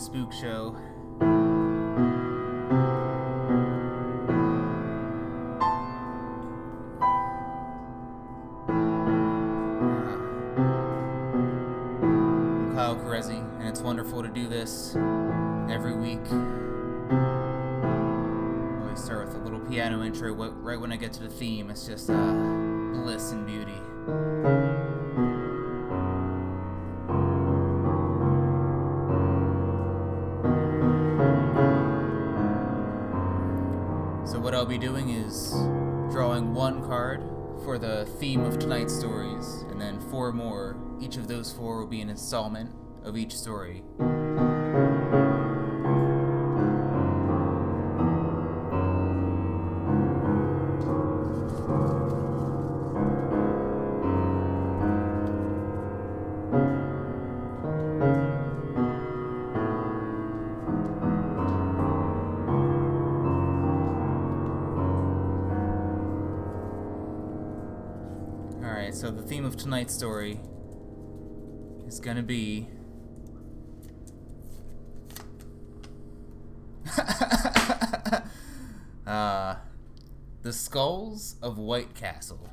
Spook Show. I'm Kyle Carezzi, and it's wonderful to do this every week. Always start with a little piano intro right when I get to the theme. It's just uh, bliss and beauty. Doing is drawing one card for the theme of tonight's stories, and then four more. Each of those four will be an installment of each story. Tonight's story is gonna be. uh, the Skulls of White Castle.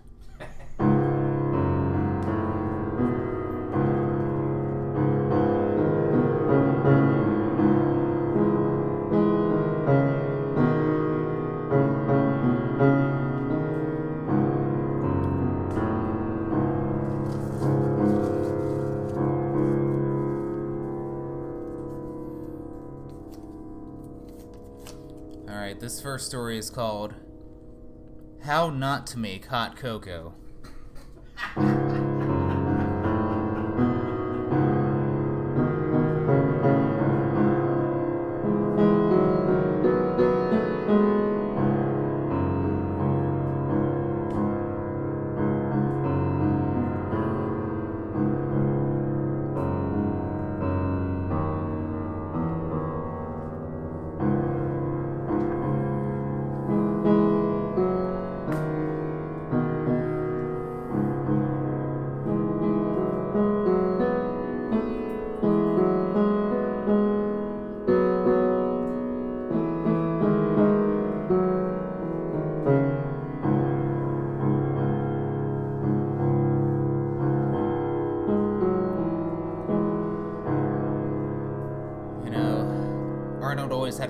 First story is called How Not to Make Hot Cocoa.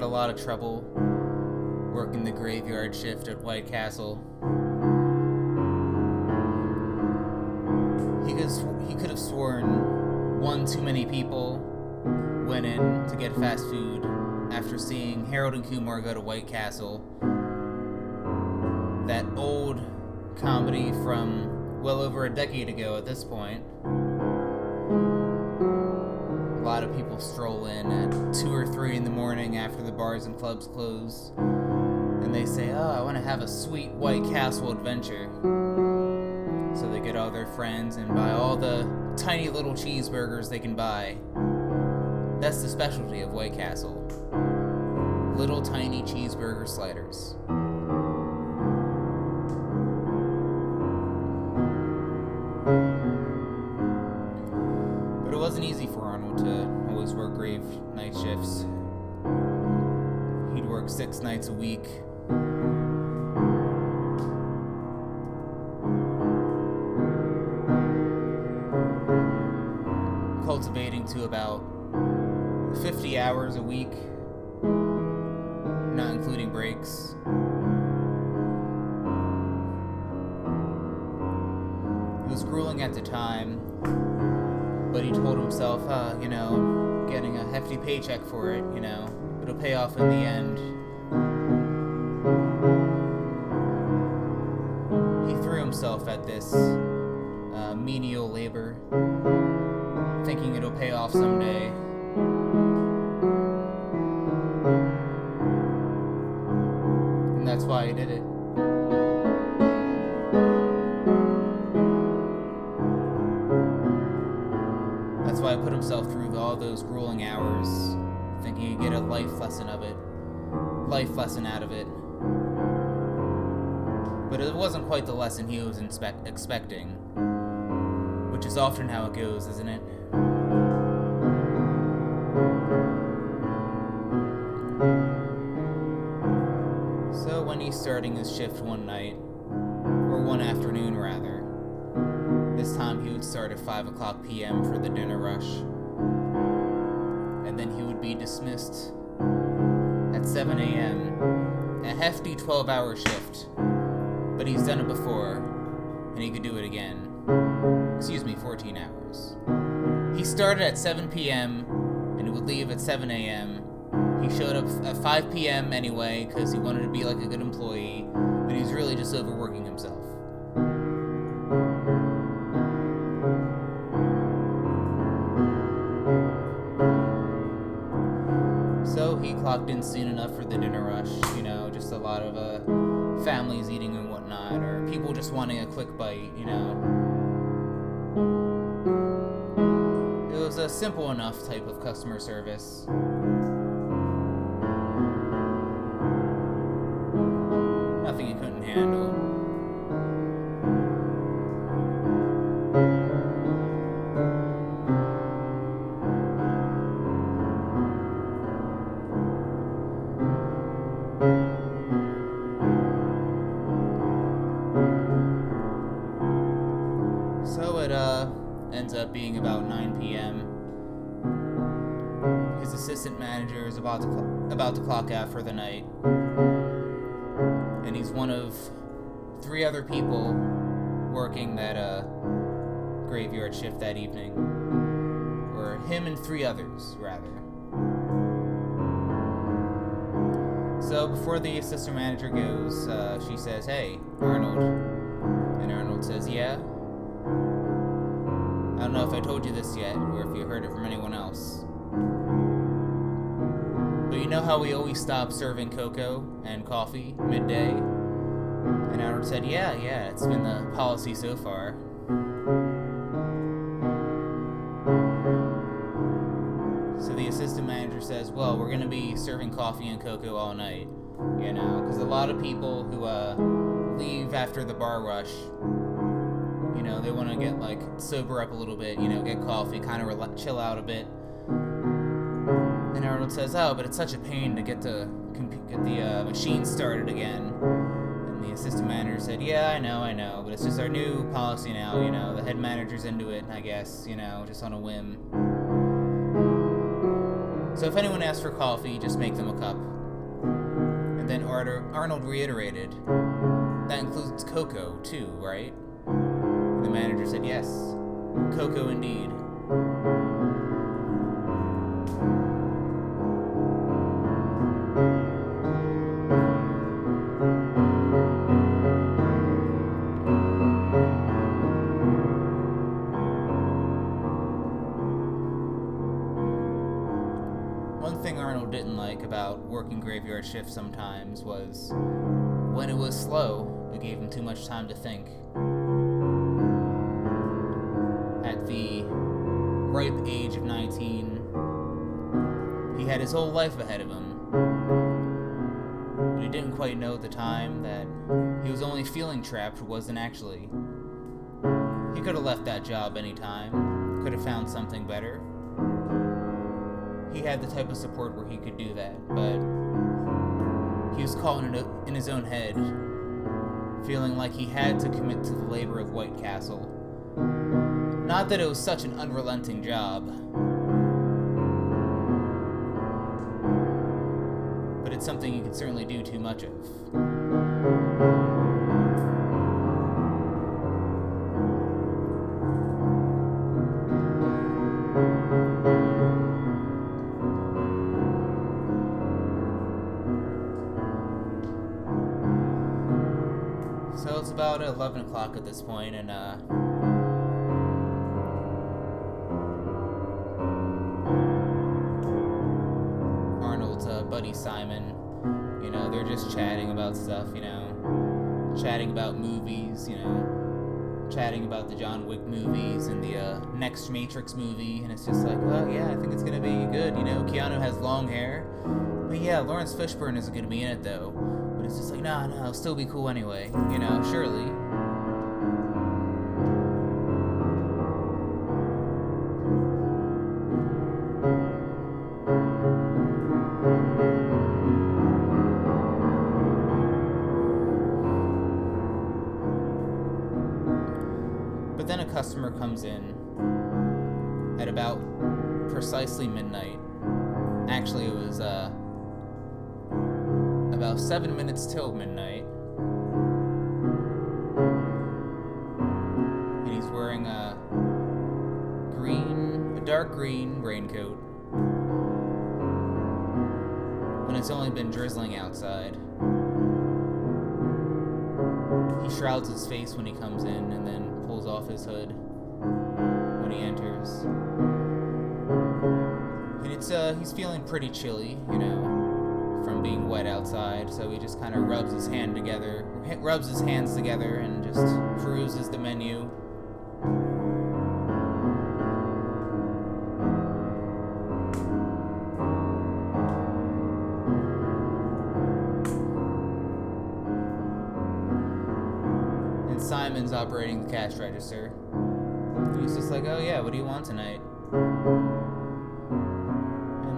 A lot of trouble working the graveyard shift at White Castle. He could sw- he could have sworn one too many people went in to get fast food after seeing Harold and Kumar go to White Castle. That old comedy from well over a decade ago at this point. Lot of people stroll in at 2 or 3 in the morning after the bars and clubs close. And they say, Oh, I want to have a sweet White Castle adventure. So they get all their friends and buy all the tiny little cheeseburgers they can buy. That's the specialty of White Castle little tiny cheeseburger sliders. expecting. Which is often how it goes, isn't it? So when he's starting his shift one night, or one afternoon rather, this time he would start at 5 o'clock p.m. for the dinner rush, and then he would be dismissed at 7 a.m. A hefty 12 hour shift, but he's done it before, and he could do it again. Excuse me, 14 hours. He started at 7 p.m. and he would leave at 7 a.m. He showed up at 5 p.m. anyway because he wanted to be like a good employee, but he was really just overworking himself. So he clocked in soon enough for the dinner rush, you know, just a lot of uh, families eating and whatnot, or people just wanting a quick bite, you know. It was a simple enough type of customer service. Three others rather. So before the assistant manager goes, uh, she says, "Hey, Arnold," and Arnold says, "Yeah." I don't know if I told you this yet, or if you heard it from anyone else. But you know how we always stop serving cocoa and coffee midday? And Arnold said, Yeah, yeah, it's been the policy so far. Manager says, Well, we're to be serving coffee and cocoa all night. You know, because a lot of people who uh, leave after the bar rush you know, they want to get like sober up a little bit, you know, get coffee, kind of chill out a bit. And Arnold says, "Oh, but it's such a pain to get the comp- get the uh, machine started again." And the assistant manager said, "Yeah, I know, I know, but it's just our new policy now. You know, the head manager's into it, I guess. You know, just on a whim. So if anyone asks for coffee, just make them a cup." And then Arnold reiterated, "That includes cocoa too, right?" The manager said yes. Cocoa indeed. One didn't like about working graveyard shifts sometimes was when it was slow, it gave him too much time to think. At the ripe age of 19, he had his whole life ahead of him. But he didn't quite know at the time that he was only feeling trapped, wasn't actually. He could have left that job anytime, could have found something better. He had the type of support where he could do that, but he was caught in, in his own head, feeling like he had to commit to the labor of White Castle. Not that it was such an unrelenting job, but it's something you can certainly do too much of. O'clock at this point, and uh, Arnold's uh, buddy Simon, you know, they're just chatting about stuff, you know, chatting about movies, you know, chatting about the John Wick movies and the uh, next Matrix movie, and it's just like, well, yeah, I think it's gonna be good, you know. Keanu has long hair, but yeah, Laurence Fishburne isn't gonna be in it though. But it's just like, nah, no, it'll still be cool anyway, you know, surely. Precisely midnight. Actually, it was uh, about seven minutes till midnight. And he's wearing a green, a dark green raincoat. When it's only been drizzling outside. He shrouds his face when he comes in and then pulls off his hood when he enters. And it's uh he's feeling pretty chilly, you know, from being wet outside, so he just kind of rubs his hand together, rubs his hands together and just peruses the menu. And Simon's operating the cash register. He's just like, "Oh yeah, what do you want tonight?" And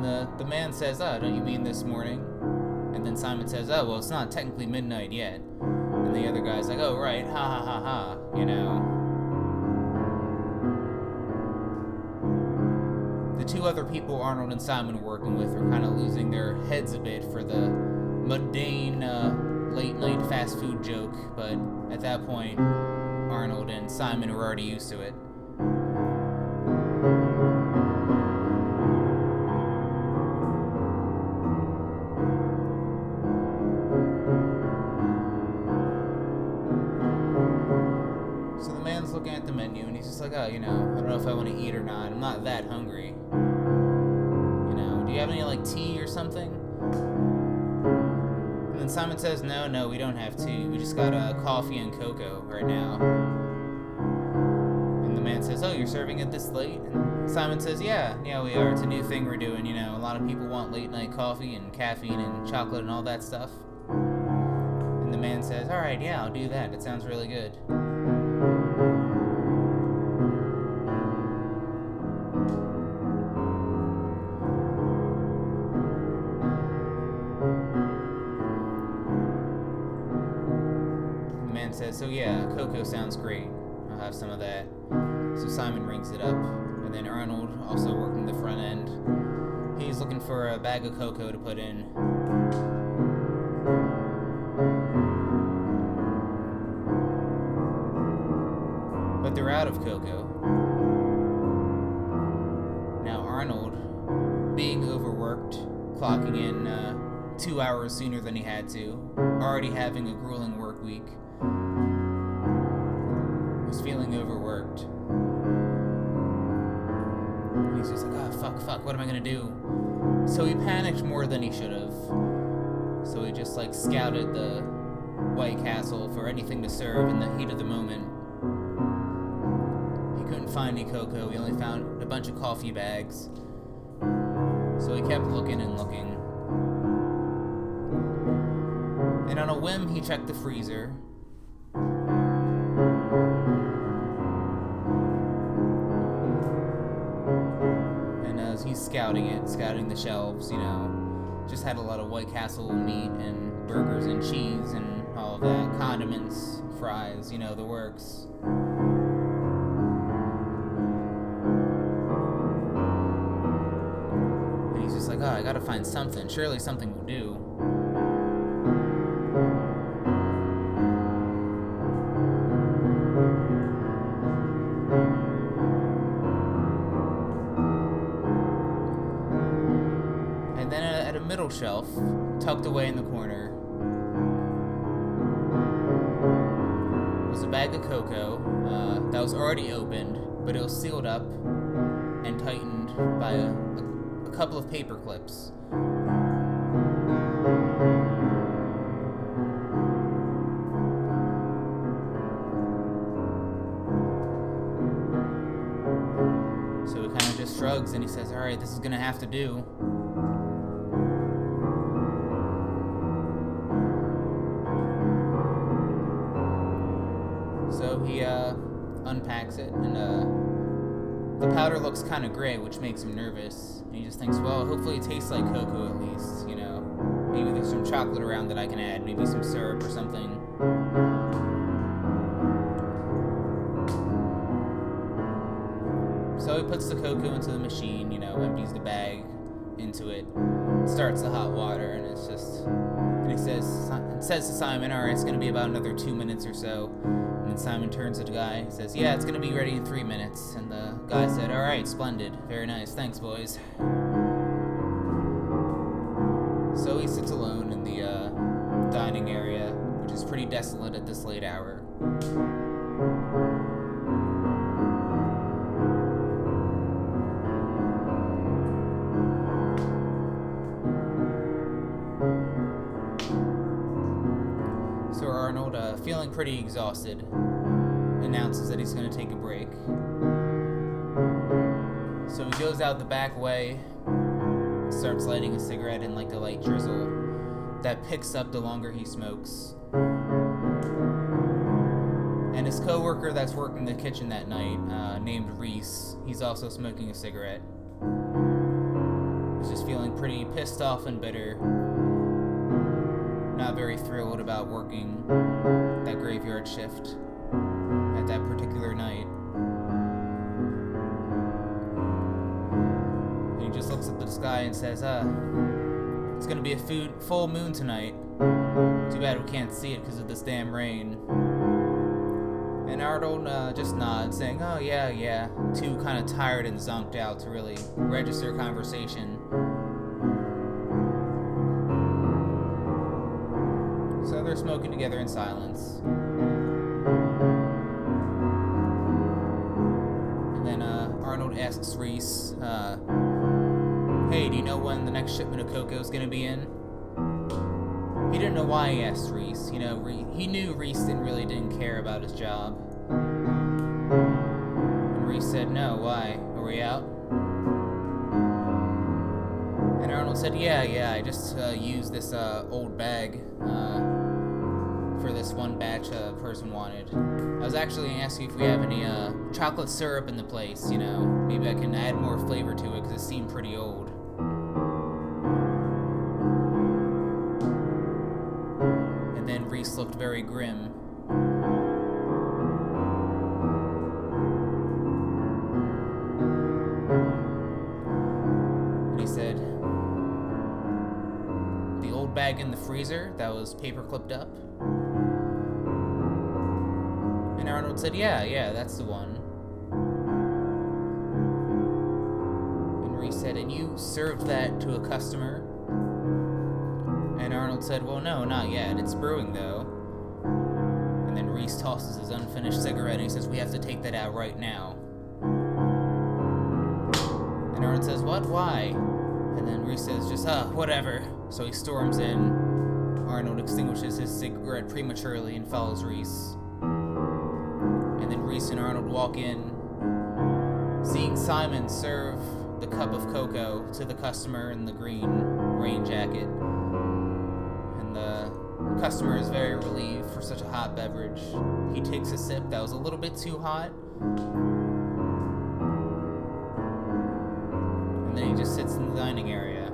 the the man says, "Oh, don't you mean this morning?" And then Simon says, "Oh, well, it's not technically midnight yet." And the other guy's like, "Oh, right, ha ha ha ha," you know. The two other people Arnold and Simon working with are kind of losing their heads a bit for the mundane uh, late night fast food joke, but at that point, Arnold and Simon were already used to it. Oh, you know, I don't know if I want to eat or not. I'm not that hungry. You know, do you have any like tea or something? And then Simon says, no, no, we don't have tea. We just got uh, coffee and cocoa right now. And the man says, oh, you're serving it this late? And Simon says, yeah, yeah, we are. It's a new thing we're doing. You know, a lot of people want late night coffee and caffeine and chocolate and all that stuff. And the man says, all right, yeah, I'll do that. It sounds really good. Yeah, cocoa sounds great. I'll have some of that. So Simon rings it up. And then Arnold, also working the front end, he's looking for a bag of cocoa to put in. But they're out of cocoa. Now, Arnold, being overworked, clocking in uh, two hours sooner than he had to, already having a grueling work week, feeling overworked. And he's just like, oh, fuck, fuck, what am I gonna do? So he panicked more than he should have. So he just, like, scouted the White Castle for anything to serve in the heat of the moment. He couldn't find any cocoa, he only found a bunch of coffee bags. So he kept looking and looking. And on a whim, he checked the freezer. Scouting it, scouting the shelves, you know, just had a lot of White Castle meat and burgers and cheese and all of that, condiments, fries, you know, the works. And he's just like, oh, I gotta find something. Surely something will do. Middle shelf, tucked away in the corner, was a bag of cocoa uh, that was already opened, but it was sealed up and tightened by a, a, a couple of paper clips. So he kind of just shrugs and he says, All right, this is gonna have to do. powder looks kind of gray, which makes him nervous. And he just thinks, well, hopefully it tastes like cocoa at least, you know. Maybe there's some chocolate around that I can add, maybe some syrup or something. So he puts the cocoa into the machine, you know, empties the bag, into it, starts the hot water, and it's just. And he says, says to Simon, "All right, it's gonna be about another two minutes or so." And then Simon turns to the guy, he says, "Yeah, it's gonna be ready in three minutes." And the guy said, "All right, splendid, very nice, thanks, boys." So he sits alone in the uh, dining area, which is pretty desolate at this late hour. Pretty exhausted, announces that he's going to take a break. So he goes out the back way, starts lighting a cigarette in like the light drizzle that picks up the longer he smokes. And his coworker that's working the kitchen that night, uh, named Reese, he's also smoking a cigarette. He's just feeling pretty pissed off and bitter. Not very thrilled about working that graveyard shift at that particular night. And he just looks at the sky and says, uh, it's gonna be a food, full moon tonight. Too bad we can't see it because of this damn rain. And Arnold uh, just nods, saying, oh, yeah, yeah, too kind of tired and zonked out to really register conversation. So they're smoking together in silence. And then uh, Arnold asks Reese, uh, Hey, do you know when the next shipment of cocoa is going to be in? He didn't know why he asked Reese. You know, Re- he knew Reese didn't really didn't care about his job. And Reese said, No, why? Are we out? And Arnold said, Yeah, yeah, I just uh, used this uh, old bag uh, for this one batch a person wanted. I was actually asking if we have any uh, chocolate syrup in the place, you know. Maybe I can add more flavor to it because it seemed pretty old. And then Reese looked very grim. In the freezer that was paper clipped up? And Arnold said, Yeah, yeah, that's the one. And Reese said, And you served that to a customer? And Arnold said, Well, no, not yet. It's brewing, though. And then Reese tosses his unfinished cigarette and he says, We have to take that out right now. And Arnold says, What? Why? And then Reese says, Just, uh, whatever. So he storms in. Arnold extinguishes his cigarette prematurely and follows Reese. And then Reese and Arnold walk in, seeing Simon serve the cup of cocoa to the customer in the green rain jacket. And the customer is very relieved for such a hot beverage. He takes a sip that was a little bit too hot. And then he just sits in the dining area.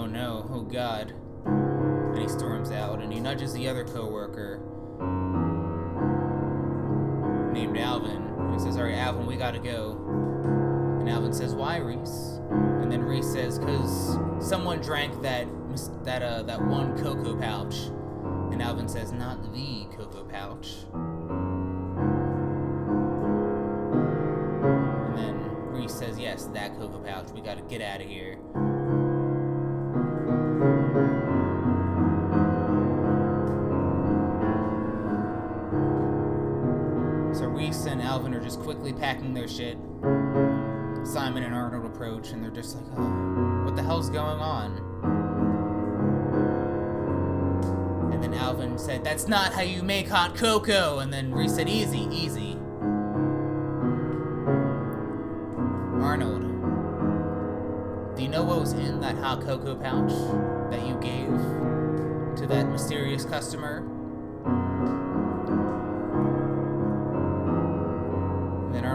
Oh no, oh god. And he storms out and he nudges the other coworker named Alvin. He says, Alright, Alvin, we gotta go. And Alvin says, Why, Reese? And then Reese says, Cause someone drank that that uh that one cocoa pouch. And Alvin says, Not the cocoa pouch. And then Reese says, Yes, that cocoa pouch. We gotta get out of here. Are just quickly packing their shit. Simon and Arnold approach, and they're just like, oh, what the hell's going on? And then Alvin said, that's not how you make hot cocoa. And then Reese said, easy, easy. Arnold, do you know what was in that hot cocoa pouch that you gave to that mysterious customer?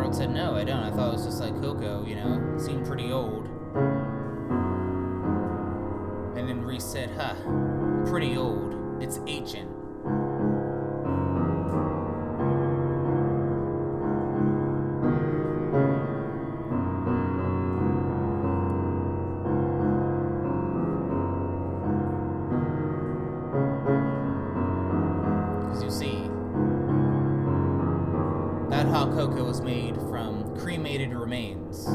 Arnold said, No, I don't. I thought it was just like cocoa, you know, it seemed pretty old. And then Reese said, Huh, pretty old. It's ancient. Cocoa was made from cremated remains.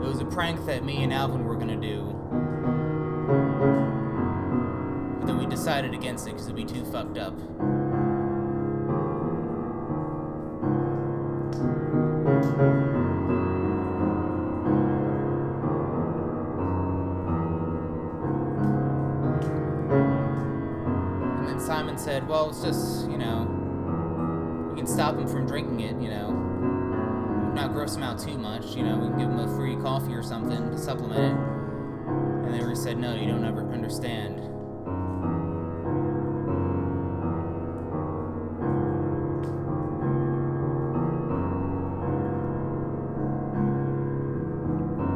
It was a prank that me and Alvin were gonna do. But then we decided against it because it'd be too fucked up. Drinking it, you know. Not gross him out too much, you know, we can give them a free coffee or something to supplement it. And they were said, no, you don't ever understand.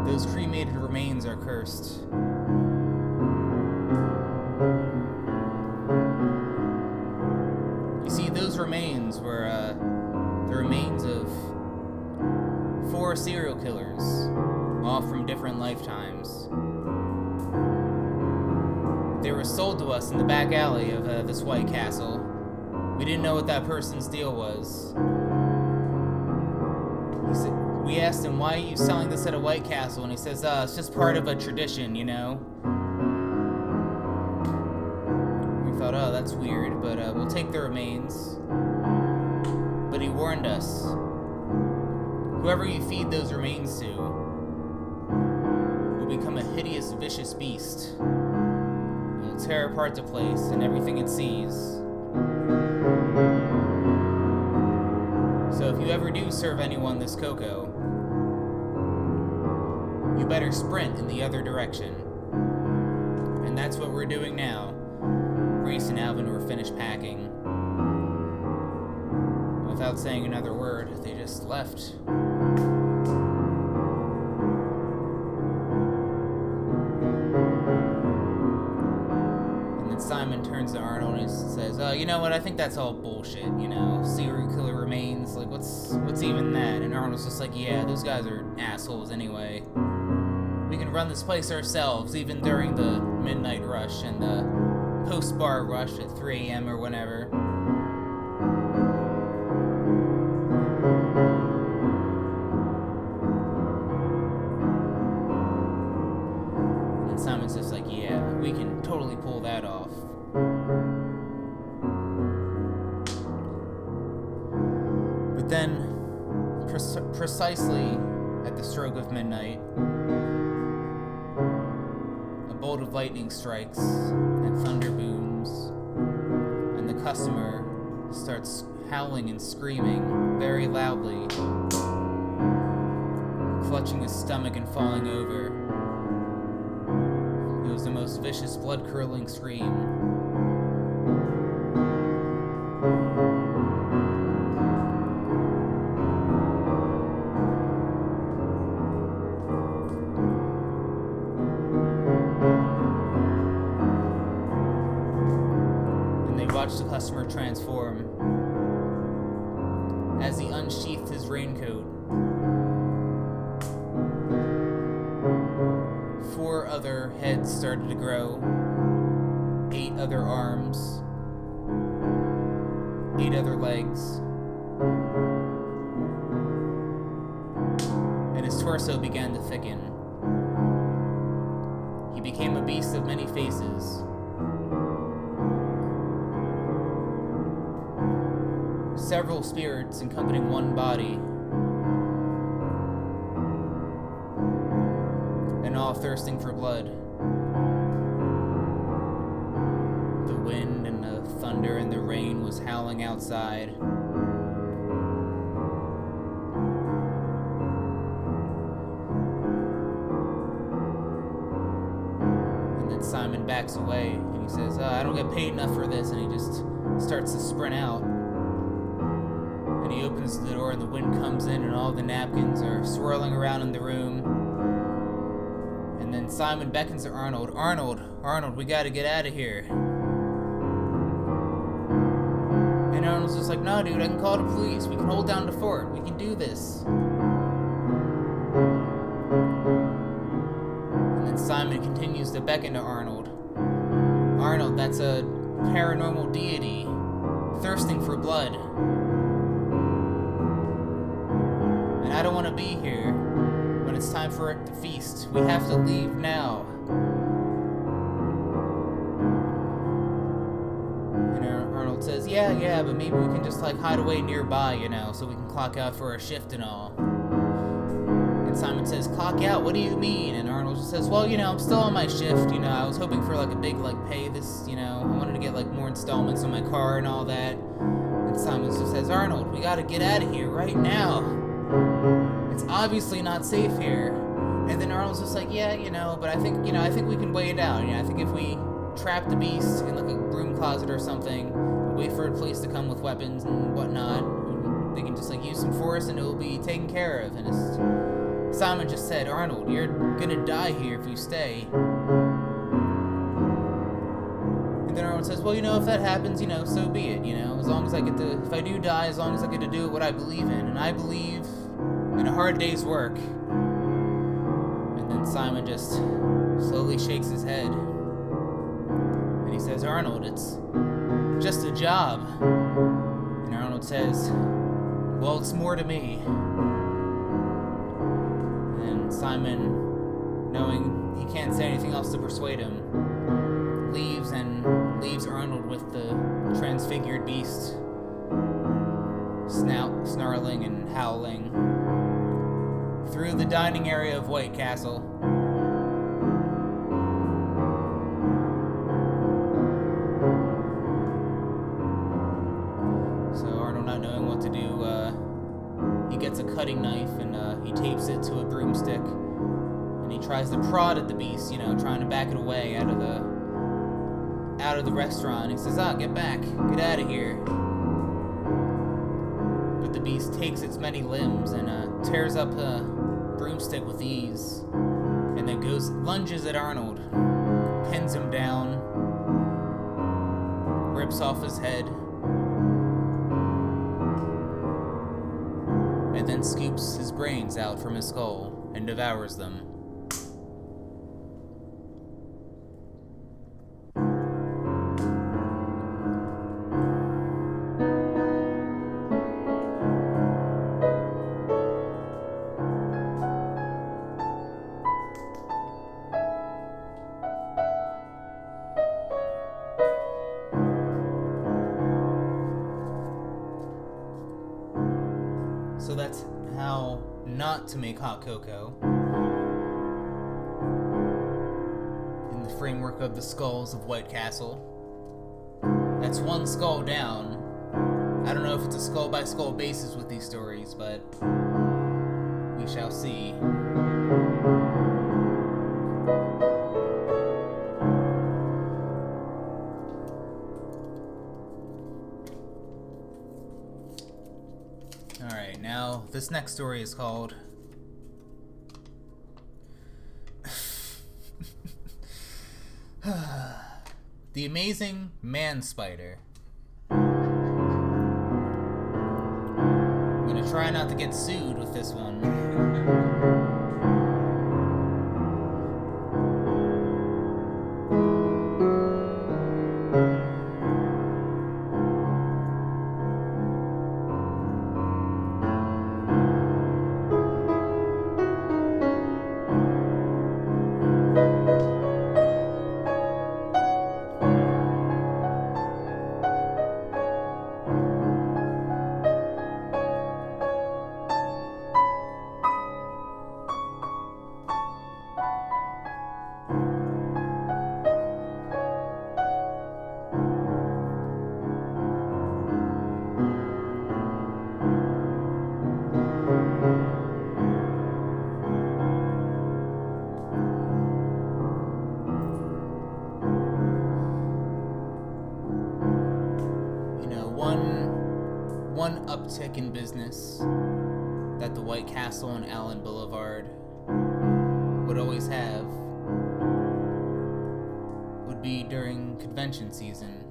Those cremated remains are cursed. Sold to us in the back alley of uh, this White Castle. We didn't know what that person's deal was. Said, we asked him, why are you selling this at a White Castle? And he says, uh, it's just part of a tradition, you know? We thought, oh, that's weird, but uh, we'll take the remains. But he warned us whoever you feed those remains to will become a hideous, vicious beast. Tear apart the place and everything it sees. So if you ever do serve anyone this cocoa, you better sprint in the other direction. And that's what we're doing now. Reese and Alvin were finished packing. Without saying another word, they just left. Says, "Oh, you know what? I think that's all bullshit. You know, serial killer remains. Like, what's what's even that?" And Arnold's just like, "Yeah, those guys are assholes anyway. We can run this place ourselves, even during the midnight rush and the post-bar rush at 3 a.m. or whenever." And thunder booms, and the customer starts howling and screaming very loudly, clutching his stomach and falling over. It was the most vicious, blood curdling scream. Several spirits accompanying one body, and all thirsting for blood. The wind and the thunder and the rain was howling outside. And then Simon backs away and he says, uh, I don't get paid enough for this. And he just starts to sprint out. Opens the door and the wind comes in and all the napkins are swirling around in the room. And then Simon beckons to Arnold, Arnold, Arnold, we gotta get out of here. And Arnold's just like, no, dude, I can call the police. We can hold down the fort. We can do this. And then Simon continues to beckon to Arnold. Arnold, that's a paranormal deity. thirsting for blood. I don't want to be here when it's time for the feast. We have to leave now. And Arnold says, Yeah, yeah, but maybe we can just like hide away nearby, you know, so we can clock out for our shift and all. And Simon says, Clock out, what do you mean? And Arnold just says, Well, you know, I'm still on my shift, you know, I was hoping for like a big like pay this, you know, I wanted to get like more installments on my car and all that. And Simon just says, Arnold, we gotta get out of here right now. It's obviously not safe here. And then Arnold's just like, yeah, you know, but I think, you know, I think we can weigh it out. You know, I think if we trap the beast in like a broom closet or something, wait for a police to come with weapons and whatnot, they can just like use some force and it will be taken care of. And it's, Simon just said, Arnold, you're gonna die here if you stay. And then Arnold says, well, you know, if that happens, you know, so be it. You know, as long as I get to, if I do die, as long as I get to do what I believe in, and I believe in a hard day's work. And then Simon just slowly shakes his head. And he says, Arnold, it's just a job. And Arnold says, Well, it's more to me. And Simon, knowing he can't say anything else to persuade him, leaves and leaves Arnold with the transfigured beast, snout snarling and howling through the dining area of White Castle. So Arnold, not knowing what to do, uh, he gets a cutting knife and uh, he tapes it to a broomstick, and he tries to prod at the beast, you know, trying to back it away out of the out of the restaurant. He says, "Ah, get back, get out of here." The beast takes its many limbs and uh, tears up a broomstick with ease, and then goes lunges at Arnold, pins him down, rips off his head, and then scoops his brains out from his skull and devours them. Make hot cocoa. In the framework of the skulls of White Castle. That's one skull down. I don't know if it's a skull by skull basis with these stories, but we shall see. Alright, now this next story is called The Amazing Man Spider. I'm gonna try not to get sued with this one. Uptick in business that the White Castle and Allen Boulevard would always have would be during convention season.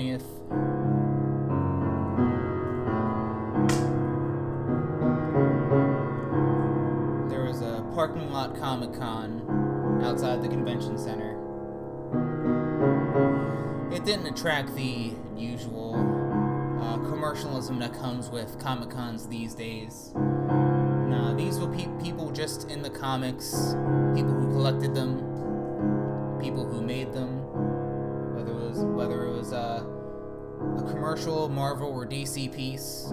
20th, there was a parking lot Comic Con outside the convention center. It didn't attract the usual uh, commercialism that comes with Comic Cons these days. Nah, these were pe- people just in the comics, people who collected them, people who made them, whether it was whether it a commercial, Marvel or DC piece,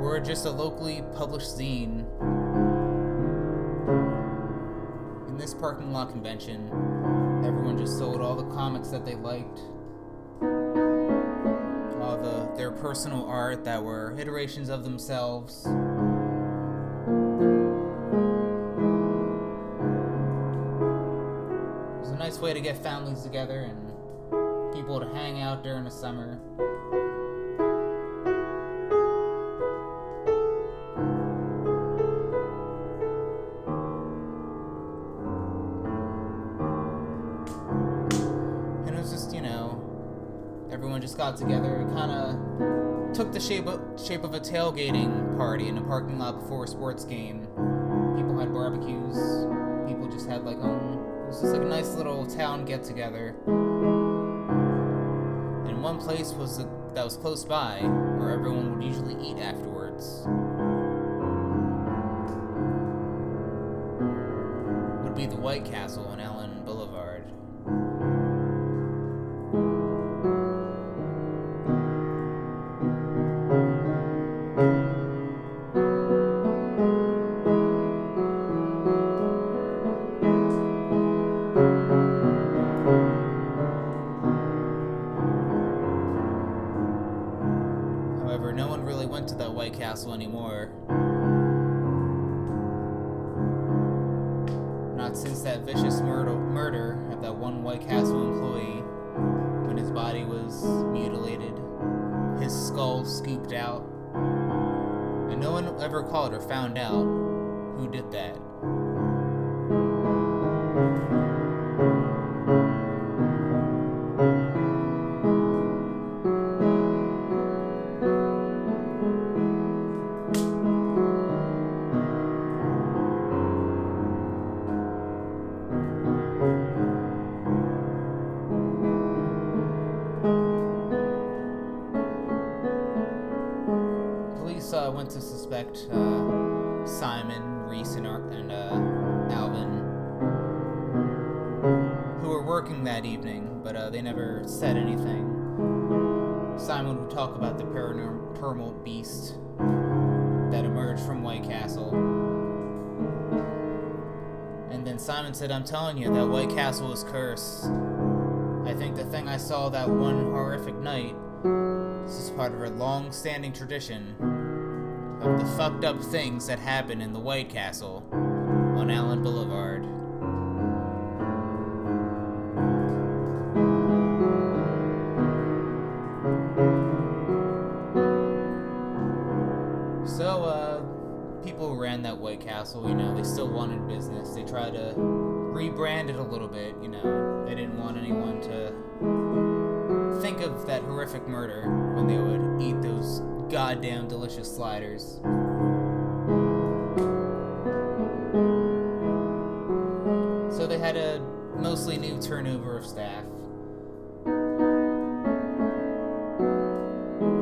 or just a locally published zine. In this parking lot convention, everyone just sold all the comics that they liked, all the their personal art that were iterations of themselves. It was a nice way to get families together and people to hang out during the summer. And it was just, you know, everyone just got together. It kind of took the shape of, shape of a tailgating party in a parking lot before a sports game. People had barbecues. People just had like own. It was just like a nice little town get together. And one place was the, that was close by where everyone would usually eat afterwards. Would be the White Castle in Allen ever called or found out who did that. Police uh, went to suspect uh, beast that emerged from White Castle. And then Simon said, I'm telling you, that White Castle is cursed. I think the thing I saw that one horrific night this is part of a long standing tradition of the fucked up things that happen in the White Castle on Allen Boulevard. That White Castle, you know, they still wanted business. They tried to rebrand it a little bit, you know. They didn't want anyone to think of that horrific murder when they would eat those goddamn delicious sliders. So they had a mostly new turnover of staff.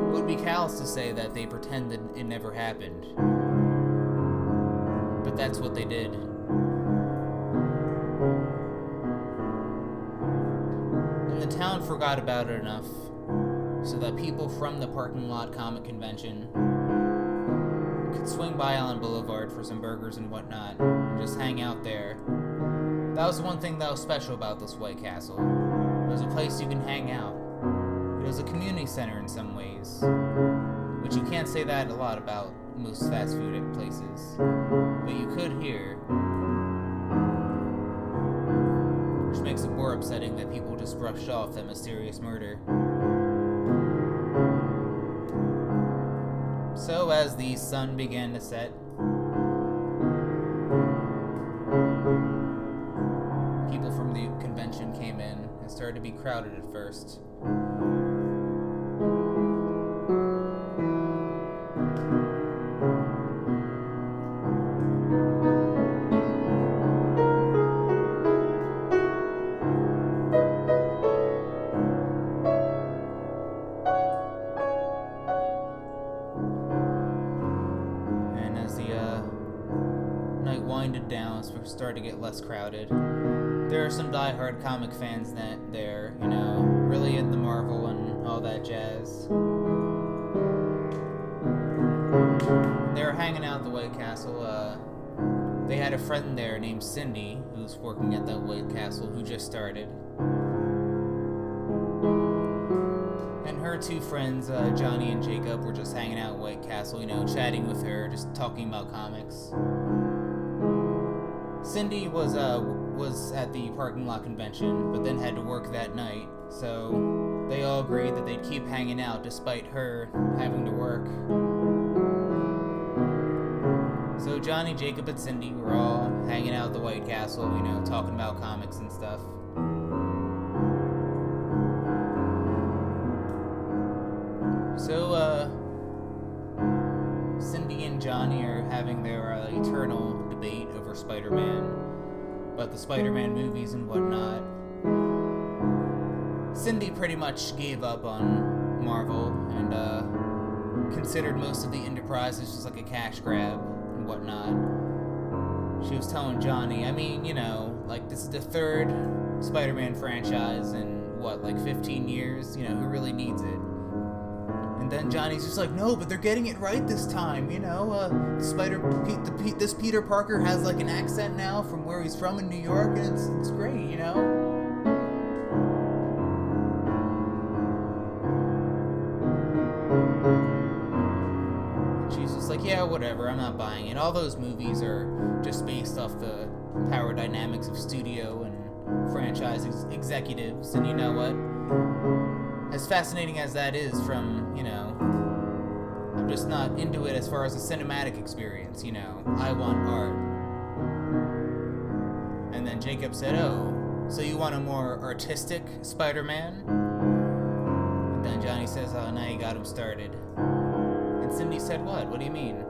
It would be callous to say that they pretended it never happened. That's what they did. And the town forgot about it enough so that people from the parking lot comic convention could swing by Allen Boulevard for some burgers and whatnot and just hang out there. That was one thing that was special about this White Castle. It was a place you can hang out. It was a community center in some ways, which you can't say that a lot about most fast food places. But you could hear, which makes it more upsetting that people just brushed off that mysterious murder. So, as the sun began to set, people from the convention came in and started to be crowded at first. To get less crowded. There are some die-hard comic fans that there, you know, really into Marvel and all that jazz. They were hanging out at the White Castle. Uh, they had a friend there named Cindy, who's working at that White Castle, who just started. And her two friends, uh, Johnny and Jacob, were just hanging out at White Castle, you know, chatting with her, just talking about comics. Cindy was uh was at the parking lot convention, but then had to work that night, so they all agreed that they'd keep hanging out despite her having to work. So Johnny, Jacob, and Cindy were all hanging out at the White Castle, you know, talking about comics and stuff. So, uh, Cindy and Johnny are having their uh, eternal debate Spider Man, about the Spider Man movies and whatnot. Cindy pretty much gave up on Marvel and uh, considered most of the enterprises just like a cash grab and whatnot. She was telling Johnny, I mean, you know, like this is the third Spider Man franchise in what, like 15 years? You know, who really needs it? And then Johnny's just like, no, but they're getting it right this time, you know. Uh, Spider, Pete, the, Pete, this Peter Parker has like an accent now from where he's from in New York, and it's it's great, you know. She's just like, yeah, whatever, I'm not buying it. All those movies are just based off the power dynamics of studio and franchise ex- executives, and you know what? As fascinating as that is from, you know, I'm just not into it as far as a cinematic experience, you know. I want art. And then Jacob said, Oh, so you want a more artistic Spider Man? And then Johnny says, Oh, now you got him started. And Cindy said, What? What do you mean?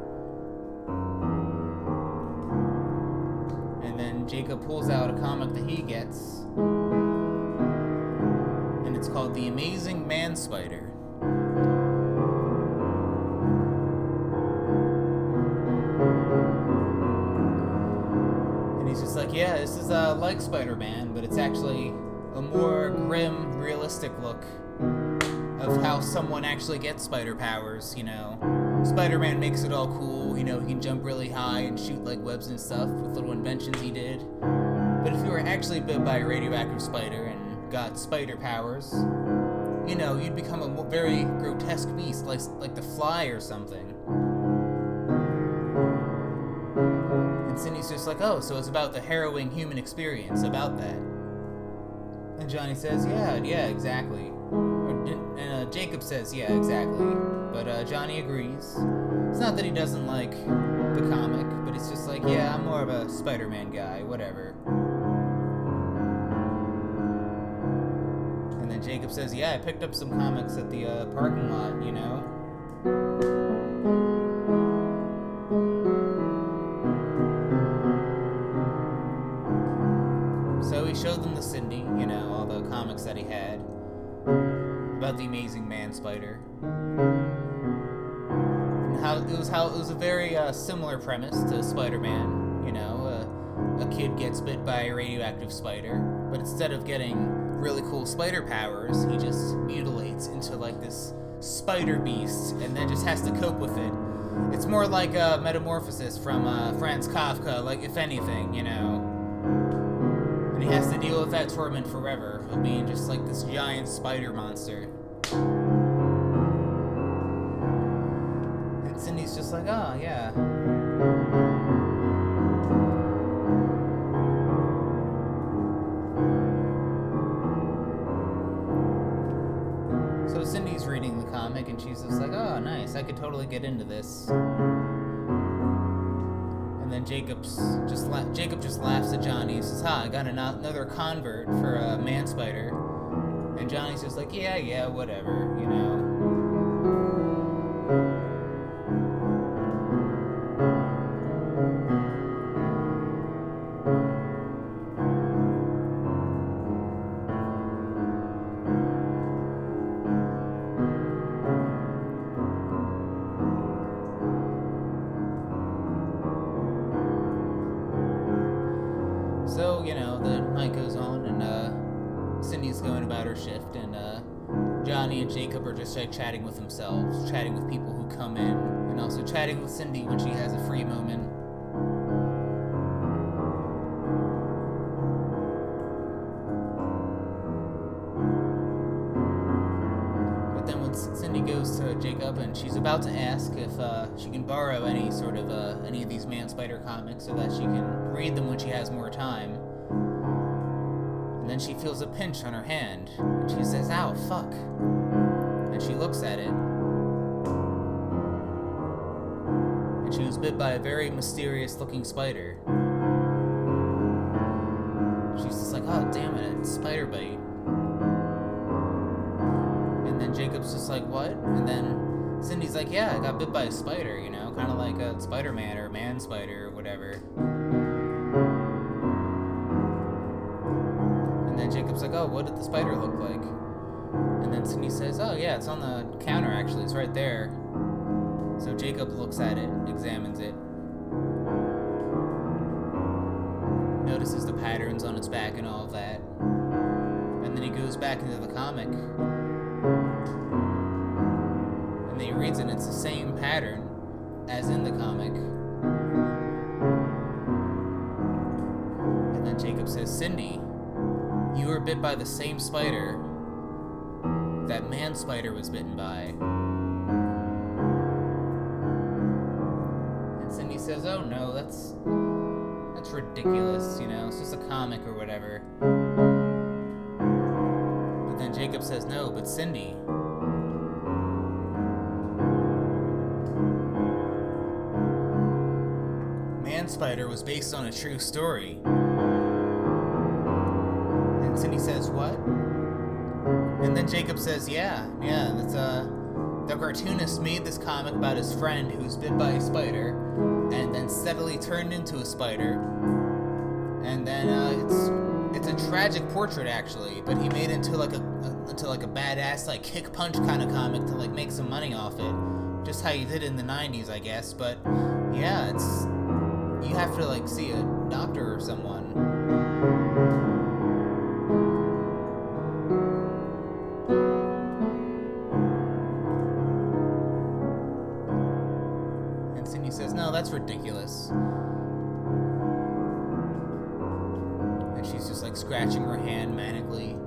And then Jacob pulls out a comic that he gets it's called The Amazing Man Spider. And he's just like, yeah, this is uh, like Spider Man, but it's actually a more grim, realistic look of how someone actually gets spider powers, you know. Spider Man makes it all cool, you know, he can jump really high and shoot like webs and stuff with little inventions he did. But if you were actually bit by a radioactive spider got spider powers, you know, you'd become a very grotesque beast, like like the Fly or something. And Cindy's just like, oh, so it's about the harrowing human experience, about that. And Johnny says, yeah, yeah, exactly. Or, and uh, Jacob says, yeah, exactly. But uh, Johnny agrees. It's not that he doesn't like the comic, but it's just like, yeah, I'm more of a Spider-Man guy, whatever. And then Jacob says, Yeah, I picked up some comics at the uh, parking lot, you know? So he showed them the Cindy, you know, all the comics that he had about the amazing man spider. And how it was how it was a very uh, similar premise to Spider-Man, you know, uh, a kid gets bit by a radioactive spider, but instead of getting really cool spider powers, he just mutilates into like this spider beast and then just has to cope with it. It's more like a metamorphosis from uh, Franz Kafka, like if anything, you know. And he has to deal with that torment forever of being just like this giant spider monster. And Cindy's just like, oh, yeah. And she's just like, "Oh, nice! I could totally get into this." And then Jacob's just la- Jacob just laughs at Johnny. He says, "Ha! I got an- another convert for a man spider." And Johnny's just like, "Yeah, yeah, whatever, you know." Cindy when she has a free moment. But then when Cindy goes to Jacob and she's about to ask if uh, she can borrow any sort of uh, any of these Man Spider comics so that she can read them when she has more time. And then she feels a pinch on her hand and she says, "Ow, fuck!" And she looks at it. Was bit by a very mysterious-looking spider. She's just like, "Oh, damn it, it's spider bite." And then Jacob's just like, what? And then Cindy's like, yeah, I got bit by a spider, you know, kind of like a Spider Man or Man Spider or whatever. And then Jacob's like, oh, what did the spider look like? And then Cindy says, oh, yeah, it's on the counter actually, it's right there. So Jacob looks at it, examines it, notices the patterns on its back and all of that. And then he goes back into the comic and then he reads it, and it's the same pattern as in the comic. And then Jacob says, Cindy, you were bit by the same spider that man spider was bitten by. Oh no, that's that's ridiculous, you know, it's just a comic or whatever. But then Jacob says, No, but Cindy, Man Spider was based on a true story. And Cindy says, What? And then Jacob says, Yeah, yeah, that's uh the cartoonist made this comic about his friend who was bit by a spider and then steadily turned into a spider. And then uh, it's it's a tragic portrait actually, but he made it into like a, a into like a badass like kick punch kind of comic to like make some money off it. Just how you did in the 90s, I guess, but yeah, it's you have to like see a doctor or someone. That's ridiculous. And she's just like scratching her hand manically,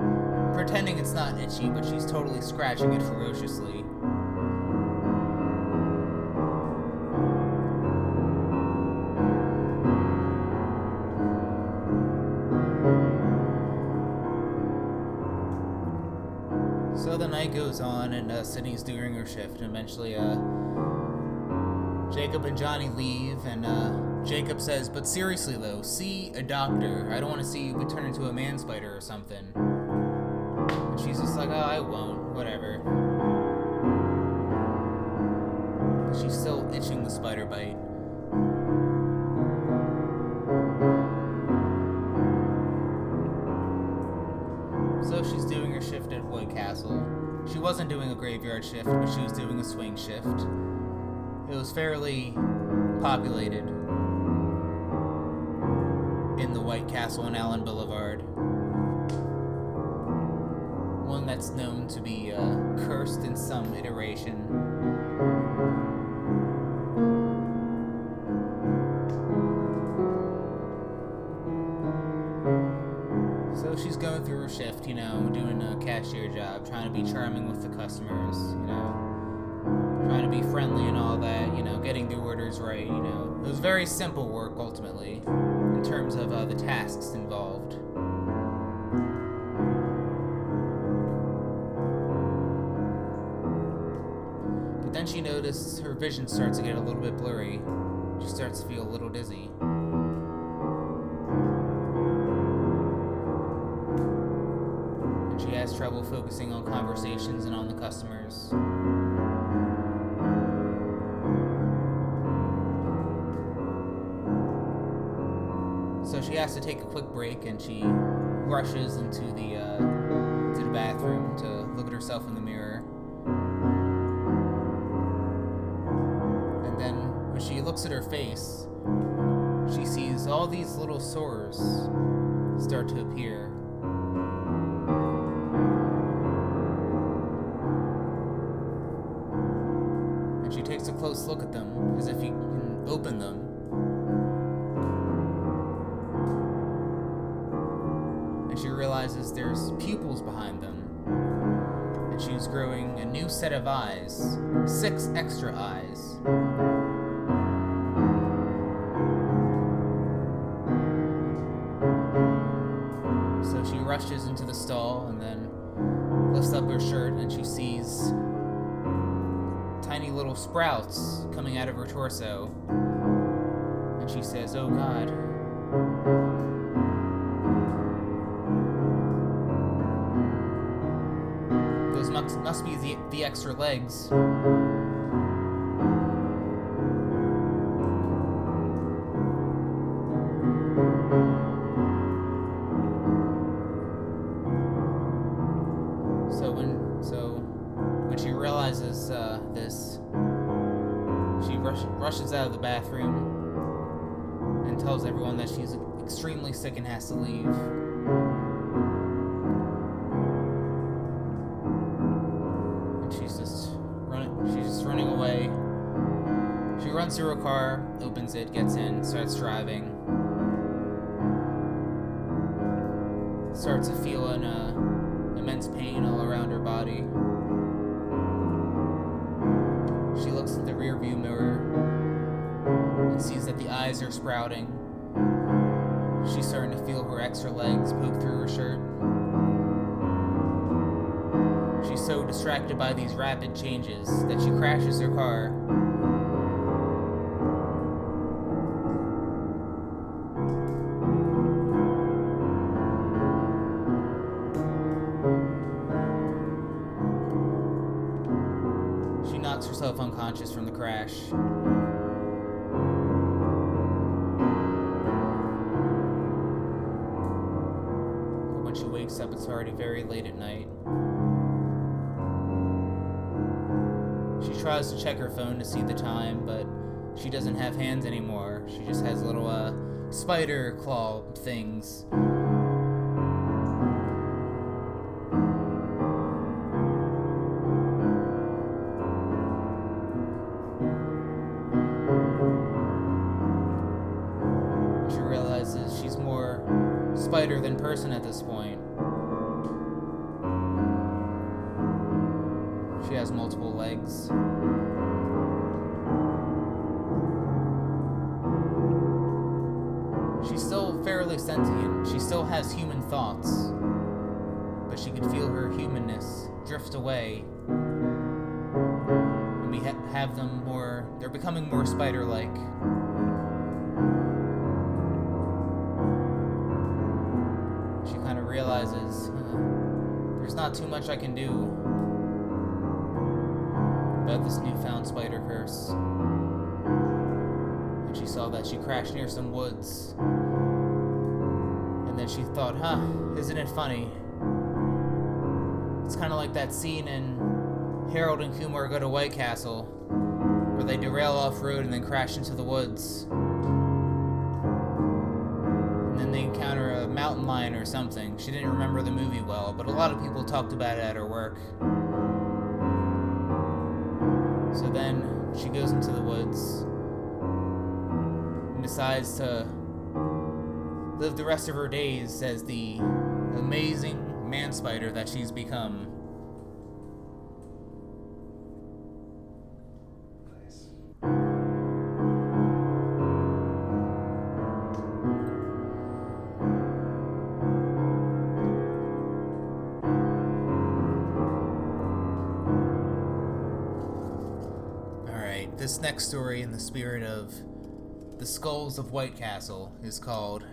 pretending it's not itchy, but she's totally scratching it ferociously. So the night goes on, and uh, Cindy's doing her shift, and eventually, uh, Jacob and Johnny leave, and uh, Jacob says, "But seriously, though, see a doctor. I don't want to see you turn into a man spider or something." And she's just like, "Oh, I won't. Whatever." But she's still itching the spider bite. So she's doing her shift at White Castle. She wasn't doing a graveyard shift, but she was doing a swing shift. It was fairly populated in the White Castle on Allen Boulevard. One that's known to be uh, cursed in some iteration. So she's going through her shift, you know, doing a cashier job, trying to be charming with the customers, you know, trying to be friendly and all that, you know, getting the orders right, you know. It was very simple work ultimately, in terms of uh, the tasks involved. But then she noticed her vision starts to get a little bit blurry. She starts to feel a little dizzy. And she has trouble focusing on conversations and on the customers. Has to take a quick break and she rushes into the uh, to the bathroom to look at herself in the mirror. And then when she looks at her face, she sees all these little sores start to appear. And she takes a close look at them as if you there's pupils behind them. And she's growing a new set of eyes, six extra eyes. So she rushes into the stall and then lifts up her shirt and she sees tiny little sprouts coming out of her torso. And she says, Oh God. Must be the, the extra legs. So when so when she realizes uh, this, she rush, rushes out of the bathroom and tells everyone that she's extremely sick and has to leave. Runs to her car, opens it, gets in, starts driving. Starts to feel an uh, immense pain all around her body. She looks at the rearview mirror and sees that the eyes are sprouting. She's starting to feel her extra legs poke through her shirt. She's so distracted by these rapid changes that she crashes her car. Crash. But when she wakes up, it's already very late at night. She tries to check her phone to see the time, but she doesn't have hands anymore. She just has little uh, spider claw things. Person at this point. She has multiple legs. She's still fairly sentient. She still has human thoughts. But she could feel her humanness drift away. And we ha- have them more. They're becoming more spider like. Not too much I can do about this newfound spider curse. And she saw that she crashed near some woods. And then she thought, huh, isn't it funny? It's kind of like that scene in Harold and Kumar Go to White Castle, where they derail off road and then crash into the woods. And then they encounter a mountain lion or something. She didn't remember the movie well, but a lot of people talked about it at her work. So then she goes into the woods and decides to live the rest of her days as the amazing man spider that she's become. Next story, in the spirit of the Skulls of White Castle, is called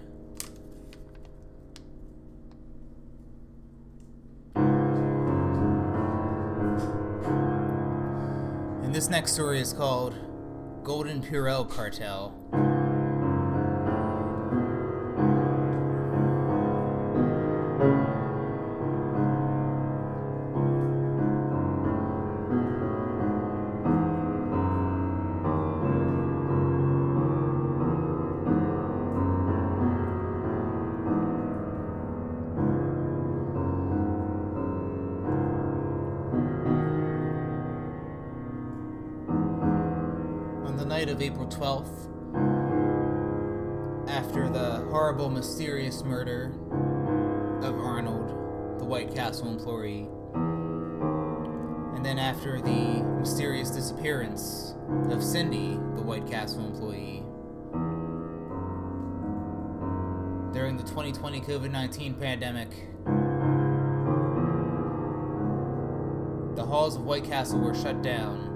And this next story is called Golden Purell Cartel. Night of April 12th, after the horrible, mysterious murder of Arnold, the White Castle employee, and then after the mysterious disappearance of Cindy, the White Castle employee. During the 2020 COVID 19 pandemic, the halls of White Castle were shut down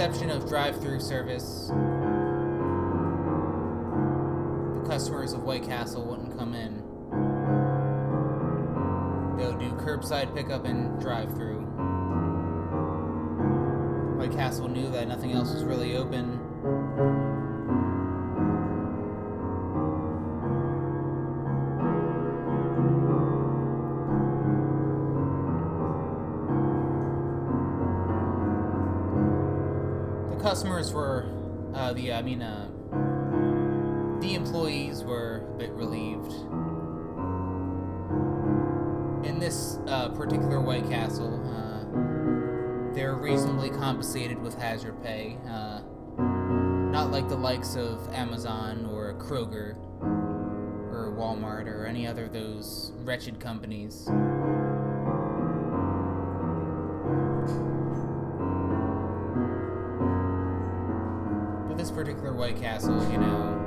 exception of drive through service, the customers of White Castle wouldn't come in. They'll do curbside pickup and drive through. White Castle knew that nothing else was really open. Customers were uh, the I mean uh, the employees were a bit relieved. In this uh, particular White Castle, uh, they're reasonably compensated with hazard pay, uh, not like the likes of Amazon or Kroger or Walmart or any other of those wretched companies. White Castle, you know,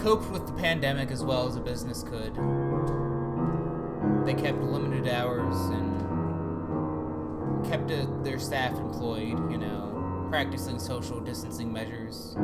coped with the pandemic as well as a business could. They kept limited hours and kept a, their staff employed, you know, practicing social distancing measures.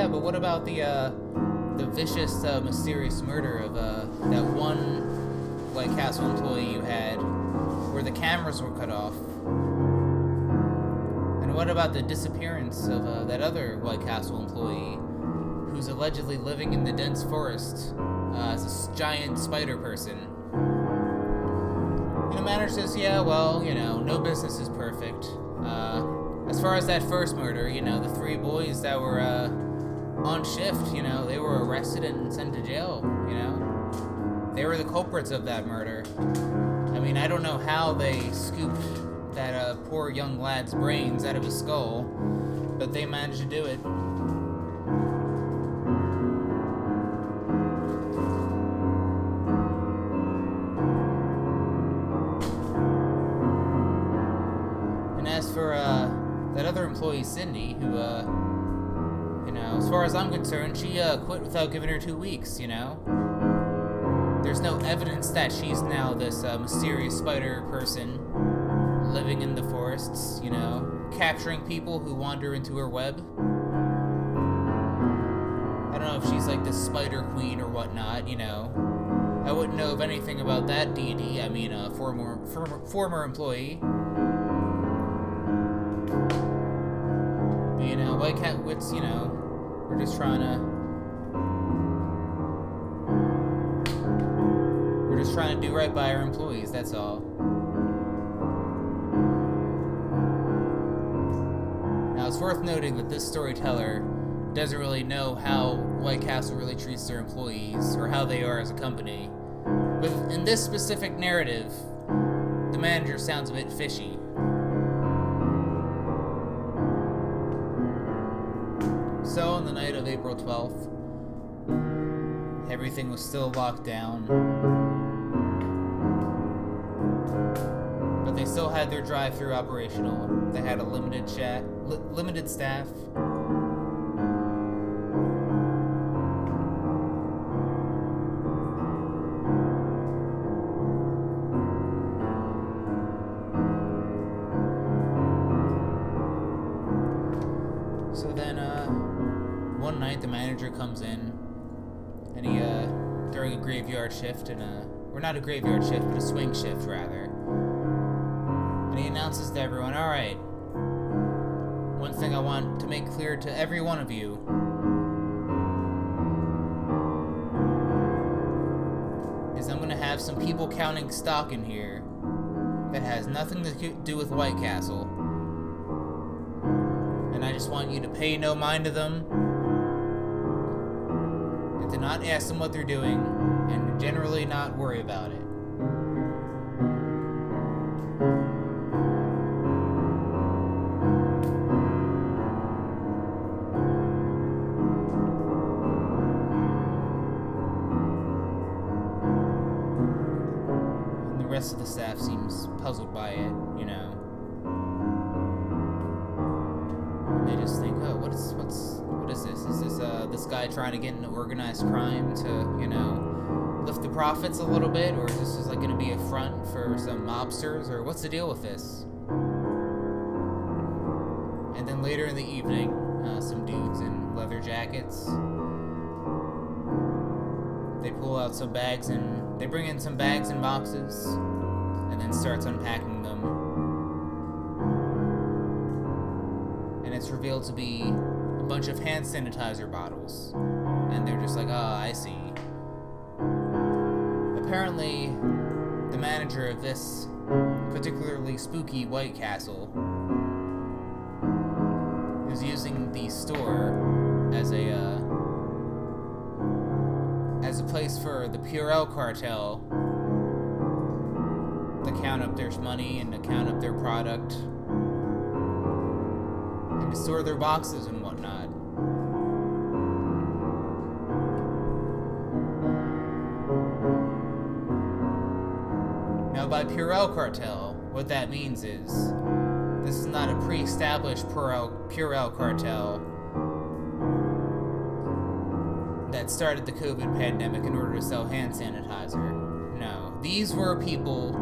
Yeah, but what about the, uh, the vicious, uh, mysterious murder of, uh, that one White Castle employee you had where the cameras were cut off? And what about the disappearance of uh, that other White Castle employee who's allegedly living in the dense forest uh, as a giant spider person? And the manager says, yeah, well, you know, no business is perfect. Uh, as far as that first murder, you know, the three boys that were uh, on shift, you know, they were arrested and sent to jail, you know. They were the culprits of that murder. I mean, I don't know how they scooped that uh, poor young lad's brains out of his skull, but they managed to do it. Far as I'm concerned, she uh, quit without giving her two weeks, you know? There's no evidence that she's now this uh, mysterious spider person living in the forests, you know, capturing people who wander into her web. I don't know if she's like the spider queen or whatnot, you know. I wouldn't know of anything about that deity. I mean, a former former, former employee. But, you know, White Cat Wits, you know, we're just trying to We're just trying to do right by our employees, that's all. Now, it's worth noting that this storyteller doesn't really know how White Castle really treats their employees or how they are as a company. But in this specific narrative, the manager sounds a bit fishy. April 12th, everything was still locked down. But they still had their drive through operational. They had a limited chat, li- limited staff. Shift, and a, or not a graveyard shift, but a swing shift rather, and he announces to everyone, all right, one thing I want to make clear to every one of you. Is I'm gonna have some people counting stock in here that has nothing to do with White Castle. And I just want you to pay no mind to them to not ask them what they're doing and generally not worry about it. And the rest of the staff seems puzzled by it, you know. They just think, oh, what is what's what is this? Is this uh this guy trying to get into organized crime to you know lift the profits a little bit, or is this just like going to be a front for some mobsters, or what's the deal with this? And then later in the evening, uh, some dudes in leather jackets. They pull out some bags and they bring in some bags and boxes, and then starts unpacking them revealed to be a bunch of hand sanitizer bottles. And they're just like, oh, I see. Apparently, the manager of this particularly spooky White Castle is using the store as a uh, as a place for the Purell cartel to count up their money and to count up their product to store their boxes and whatnot. Now, by Purell cartel, what that means is this is not a pre established Purell, Purell cartel that started the COVID pandemic in order to sell hand sanitizer. No, these were people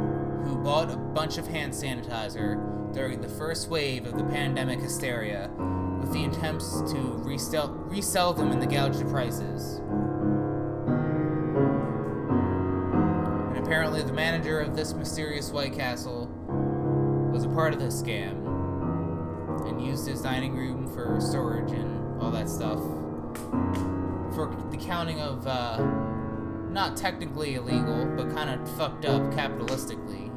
who bought a bunch of hand sanitizer during the first wave of the pandemic hysteria with the attempts to resell, resell them in the gouged prices. And apparently, the manager of this mysterious White Castle was a part of this scam and used his dining room for storage and all that stuff for the counting of uh, not technically illegal, but kind of fucked up capitalistically,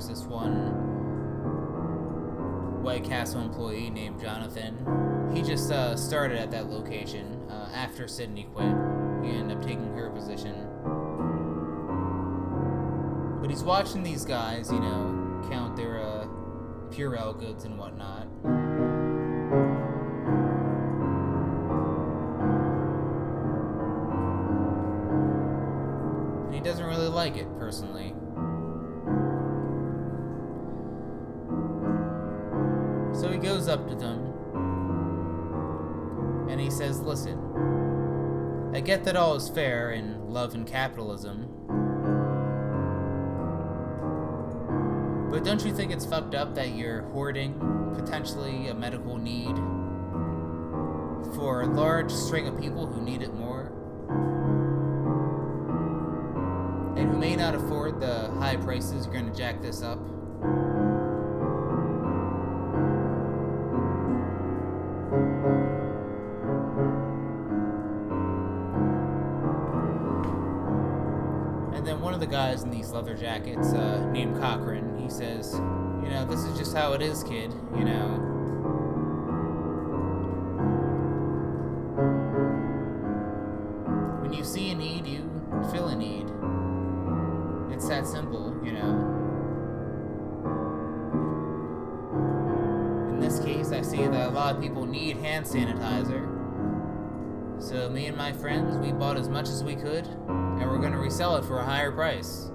there's this one White Castle employee named Jonathan. He just uh, started at that location uh, after Cindy quit. He ended up taking her position. But he's watching these guys, you know, count their uh, Purell goods and whatnot. And he doesn't really like it, personally. Up to them and he says, Listen, I get that all is fair in love and capitalism. But don't you think it's fucked up that you're hoarding potentially a medical need for a large string of people who need it more? And who may not afford the high prices you're gonna jack this up? Guys in these leather jackets, uh, named Cochran, he says, You know, this is just how it is, kid. You know, when you see a need, you fill a need. It's that simple, you know. In this case, I see that a lot of people need hand sanitizer. So, me and my friends, we bought as much as we could, and to resell it for a higher price.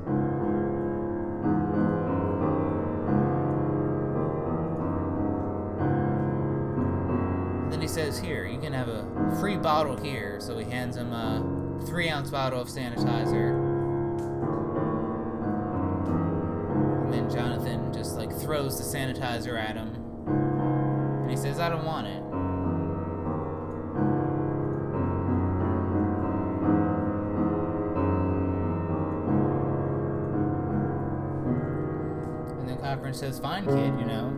Then he says, Here, you can have a free bottle here. So he hands him a three ounce bottle of sanitizer. And then Jonathan just like throws the sanitizer at him. And he says, I don't want it. Says, Fine, kid, you know.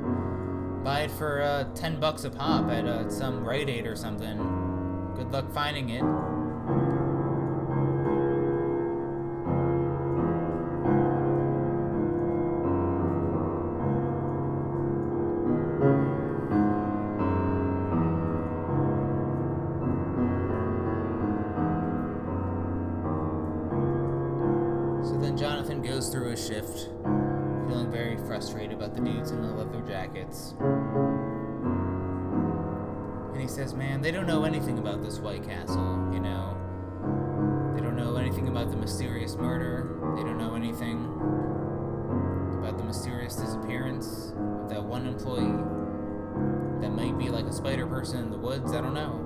Buy it for uh, 10 bucks a pop at uh, some Rite Aid or something. Good luck finding it. So then Jonathan goes through his shift, jackets. And he says, Man, they don't know anything about this White Castle, you know. They don't know anything about the mysterious murder. They don't know anything about the mysterious disappearance of that one employee that might be like a spider person in the woods. I don't know.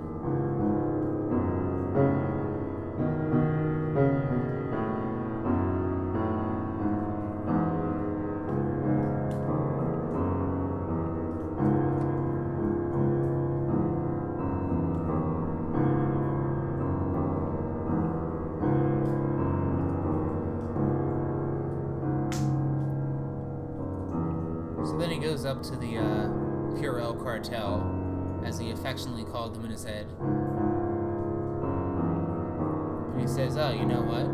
Called them in his head. And he says, Oh, you know what?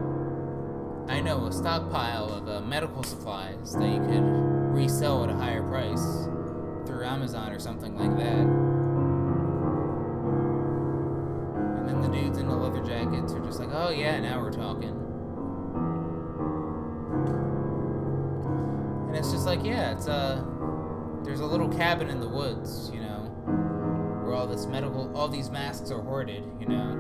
I know a stockpile of uh, medical supplies that you could resell at a higher price through Amazon or something like that. And then the dudes in the leather jackets are just like, Oh, yeah, now we're talking. And it's just like, yeah, it's uh there's a little cabin in the woods, you know, where all this medical all these masks are hoarded, you know.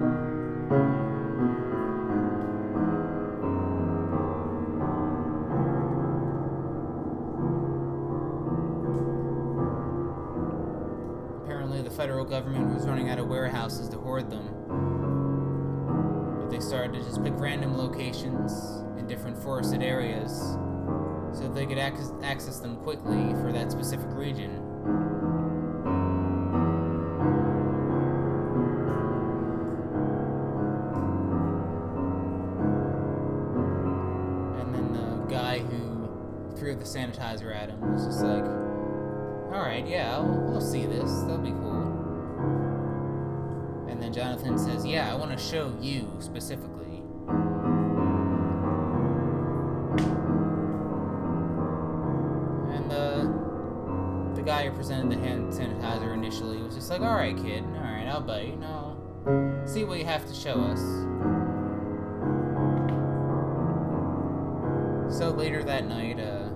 Apparently the federal government was running out of warehouses to hoard them. But they started to just pick random locations in different forested areas so they could access, access them quickly for that specific region. At him was just like, Alright, yeah, I'll, I'll see this. That'll be cool. And then Jonathan says, Yeah, I want to show you specifically. And the the guy who presented the hand sanitizer initially was just like, "All right, kid. All right, I'll bite. No, see what you have to show us." So later that night, uh,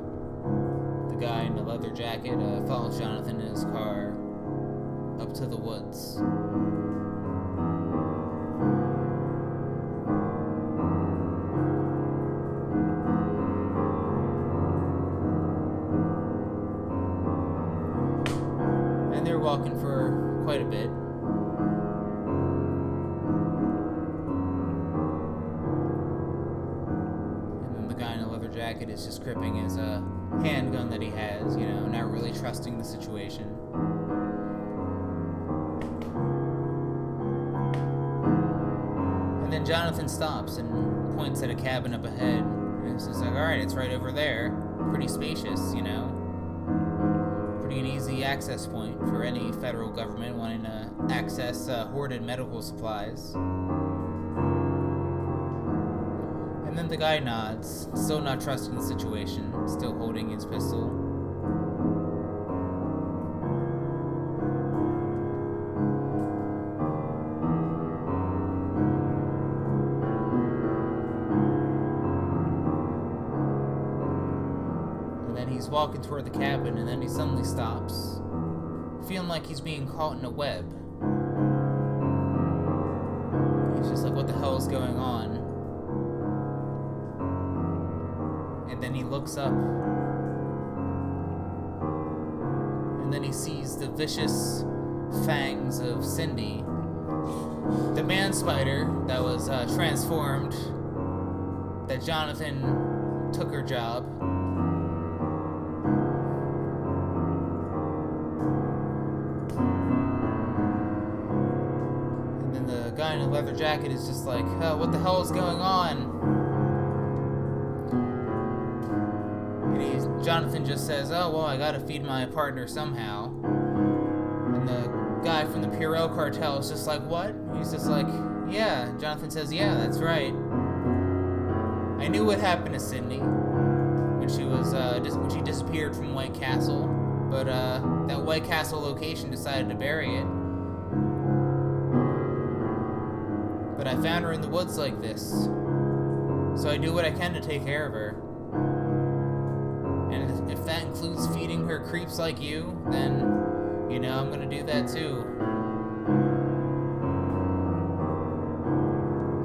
guy in a leather jacket uh, follows Jonathan in his car up to the woods. And Jonathan stops and points at a cabin up ahead. And it's like, alright, it's right over there. Pretty spacious, you know pretty an easy access point for any federal government wanting to access uh, hoarded medical supplies. And then the guy nods, still not trusting the situation, still holding his pistol. Walking toward the cabin, and then he suddenly stops, feeling like he's being caught in a web. He's just like, what the hell is going on? And then he looks up. And then he sees the vicious fangs of Cindy, the man spider that was uh, transformed, that Jonathan took her job. Leather jacket is just like, oh, what the hell is going on? And Jonathan just says, oh, well, I gotta feed my partner somehow. And the guy from the Purell cartel is just like, what? He's just like, yeah. Jonathan says, yeah, that's right. I knew what happened to Cindy when she was uh, dis- when she disappeared from White Castle, but uh, that White Castle location decided to bury it. But I found her in the woods like this, so I do what I can to take care of her. And if that includes feeding her creeps like you, then you know I'm gonna do that too.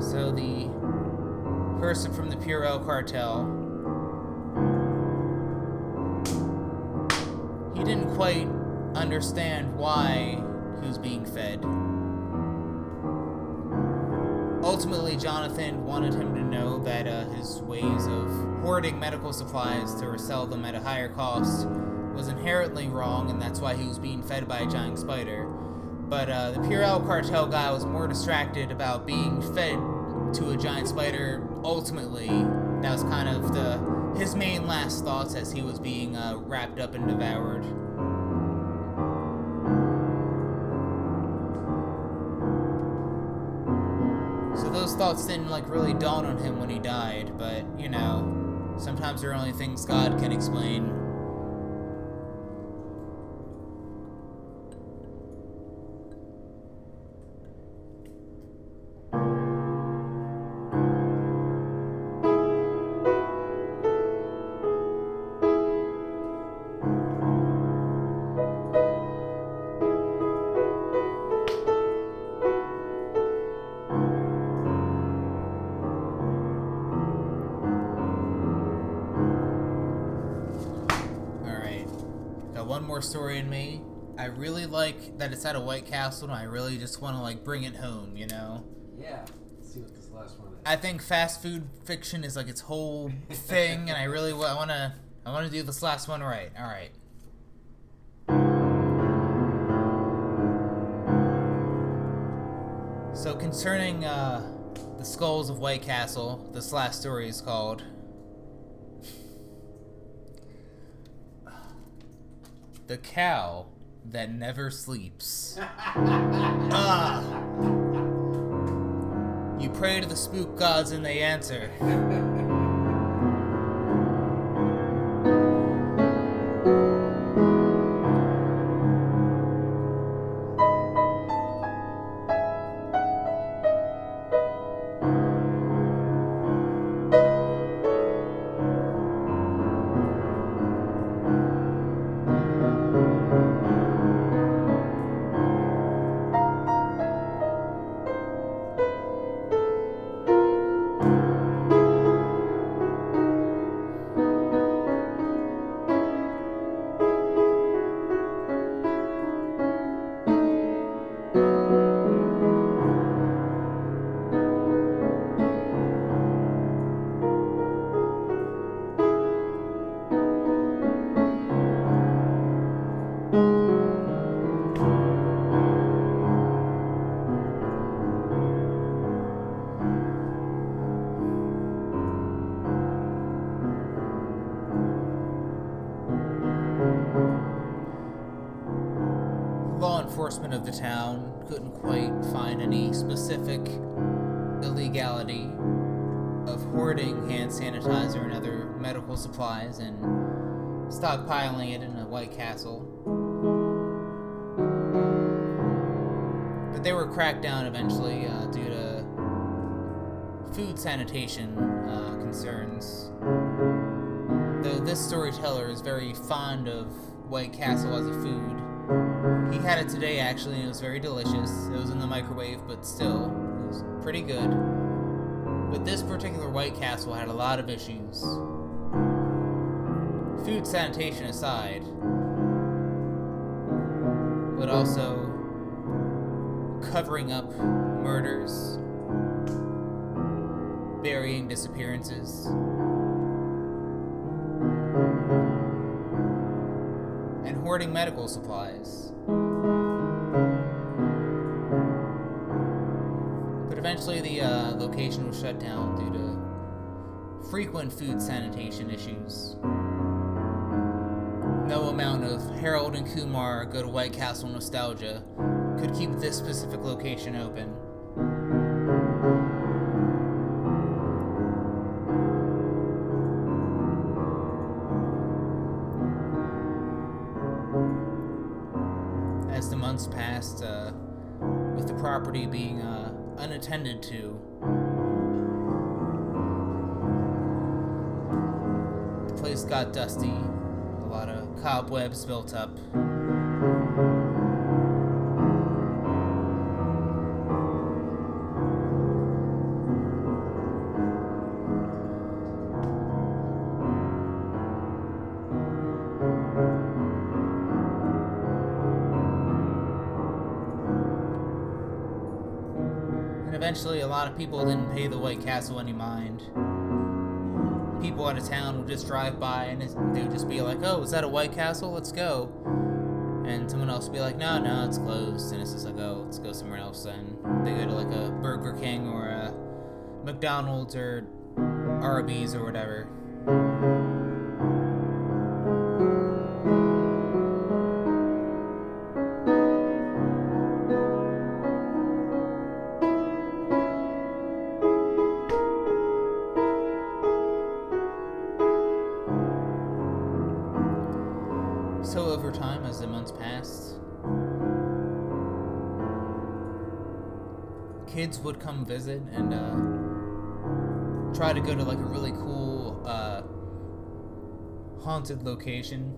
So the person from the Purell cartel. He didn't quite understand why he was being fed. Ultimately, Jonathan wanted him to know that uh, his ways of hoarding medical supplies to resell them at a higher cost was inherently wrong, and that's why he was being fed by a giant spider. But uh, the Purell cartel guy was more distracted about being fed to a giant spider ultimately that was kind of the his main last thoughts as he was being uh, wrapped up and devoured thoughts didn't like really dawn on him when he died but you know sometimes there are only things god can explain it's at a White Castle, and I really just want to like bring it home. You know, Yeah. Let's see what this last one is. I think fast food fiction is like its whole thing, and I really I want to I want to do this last one right. All right. So concerning uh, the skulls of White Castle, this last story is called "The Cow That Never Sleeps." Ah. You pray to the spook gods and they answer. Castle. But they were cracked down eventually uh, due to food sanitation uh, concerns. This storyteller is very fond of White Castle as a food. He had it today actually, and it was very delicious. It was in the microwave, but still, it was pretty good. But this particular White Castle had a lot of issues. Food sanitation aside, but also covering up murders, burying disappearances, and hoarding medical supplies. But eventually, the uh, location was shut down due to frequent food sanitation issues. No amount of Harold and Kumar go to White Castle nostalgia could keep this specific location open. As the months passed, uh, with the property being uh, unattended to, the place got dusty, a lot of cobwebs built up. And eventually, a lot of people didn't pay the White Castle any mind. People out of town would just drive by and it- they would just be like, "Oh, is that a White Castle? Let's go." And someone else would be like, "No, no, it's closed." And it's just like, "Oh, let's go somewhere else." Then they go to like a Burger King or a McDonald's or Arby's or whatever. Visit and uh, try to go to like a really cool uh, haunted location,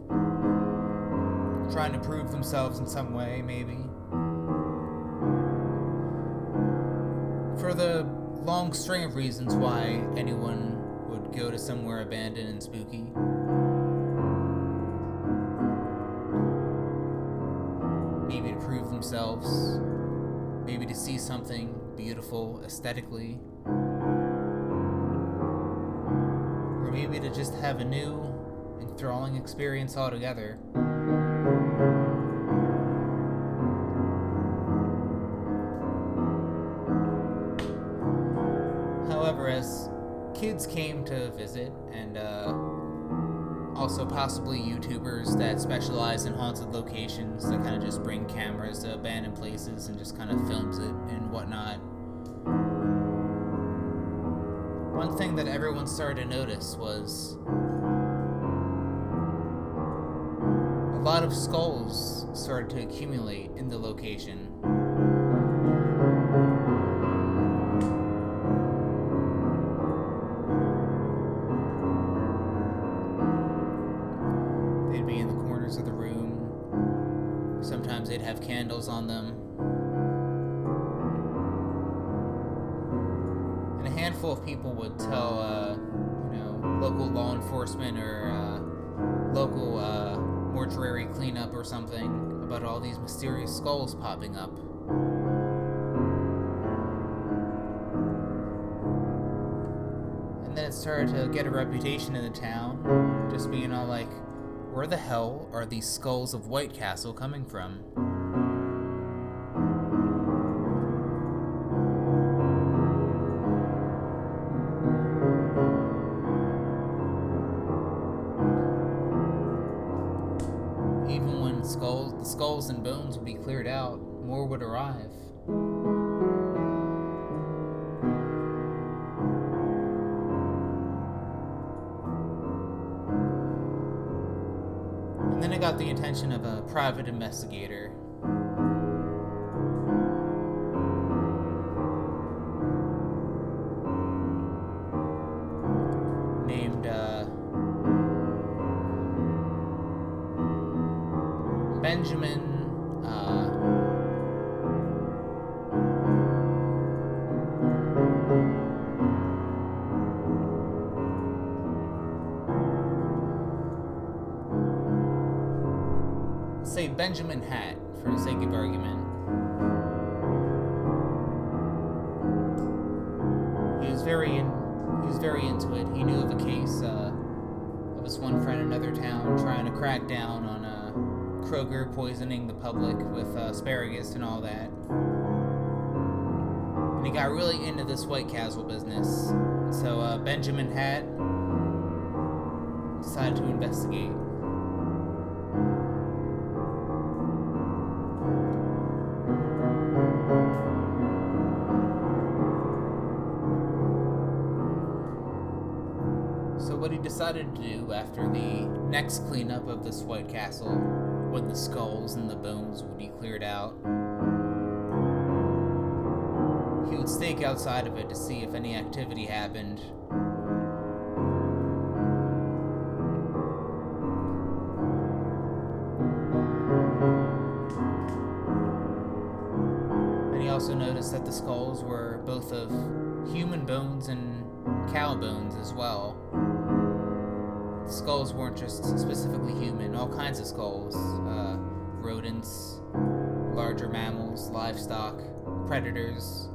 trying to prove themselves in some way, maybe. For the long string of reasons why anyone would go to somewhere abandoned and spooky. See something beautiful aesthetically, or maybe to just have a new, enthralling experience altogether. However, as kids came to visit and uh, also possibly YouTubers that specialize in haunted locations that kind of just bring cameras to abandoned places and just kind of films it and whatnot. One thing that everyone started to notice was a lot of skulls started to accumulate in the location. Skulls popping up. And then it started to get a reputation in the town, just being all like, where the hell are these skulls of White Castle coming from? Skulls and bones would be cleared out, more would arrive. And then I got the attention of a private investigator asparagus and all that. And he got really into this White Castle business. So uh, Benjamin Hat decided to investigate. So what he decided to do after the next cleanup of this White Castle, when the skulls and the bones would be cleared out, he would stake outside of it to see if any activity happened. And he also noticed that the skulls were both of human bones and cow bones as well. Skulls weren't just specifically human, all kinds of skulls uh, rodents, larger mammals, livestock, predators.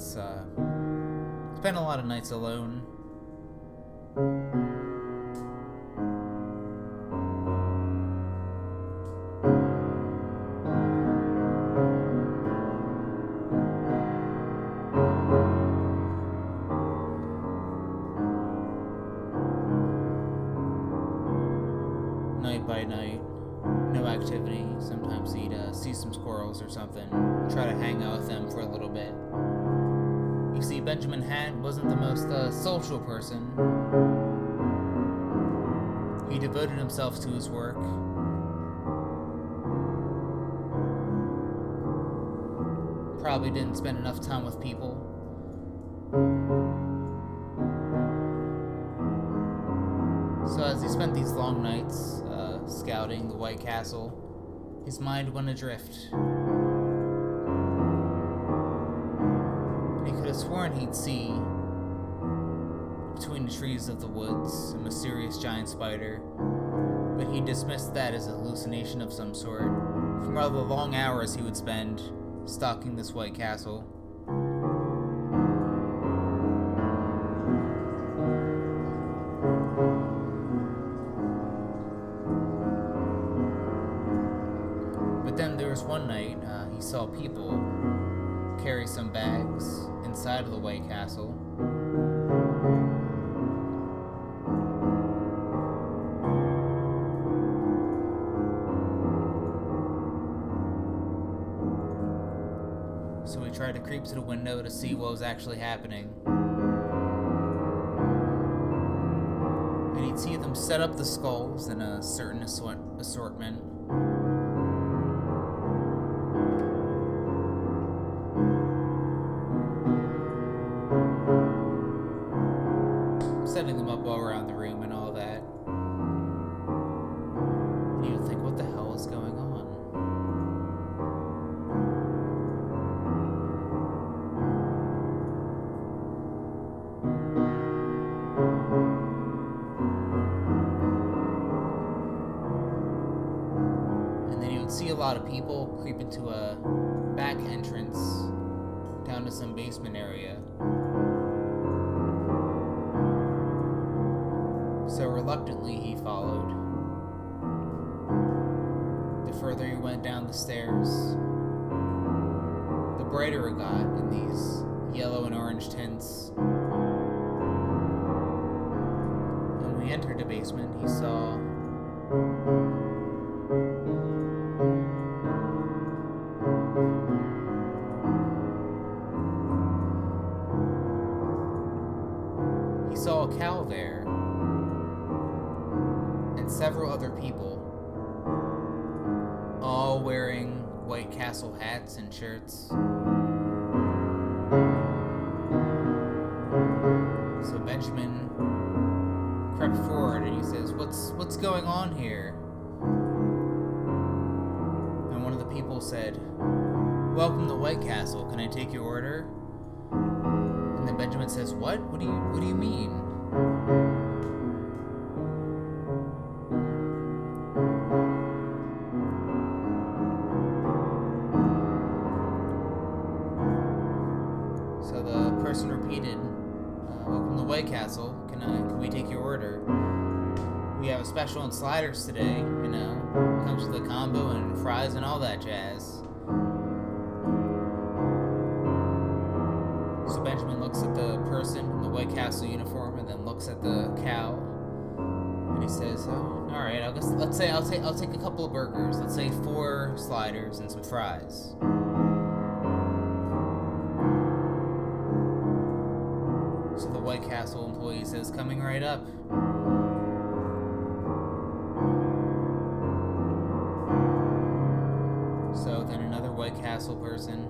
Nights, uh, spent a lot of nights alone. Night by night, no activity. Sometimes he'd uh, see some squirrels or something, try to hang out with them for a little bit. Benjamin Hat wasn't the most uh, social person. He devoted himself to his work. Probably didn't spend enough time with people. So as he spent these long nights uh, scouting the White Castle, his mind went adrift. Have sworn he'd see, between the trees of the woods, a mysterious giant spider, but he dismissed that as a hallucination of some sort from all the long hours he would spend stalking this White Castle. But then there was one night uh, he saw people carry some bags inside of the White Castle. So we tried to creep to the window to see what was actually happening. And he'd see them set up the skulls in a certain assort- assortment. Basement area. So reluctantly, he followed. The further he went down the stairs, the brighter it got in these yellow and orange tints. When we entered the basement, he saw hats and shirts. So Benjamin crept forward and he says, "What's what's going on here?" And one of the people said, "Welcome to White Castle. Can I take your order?" And then Benjamin says, "What? What do you what do you mean?" I'll take I'll take a couple of burgers. Let's say four sliders and some fries." So the White Castle employee says, coming right up. So then another White Castle person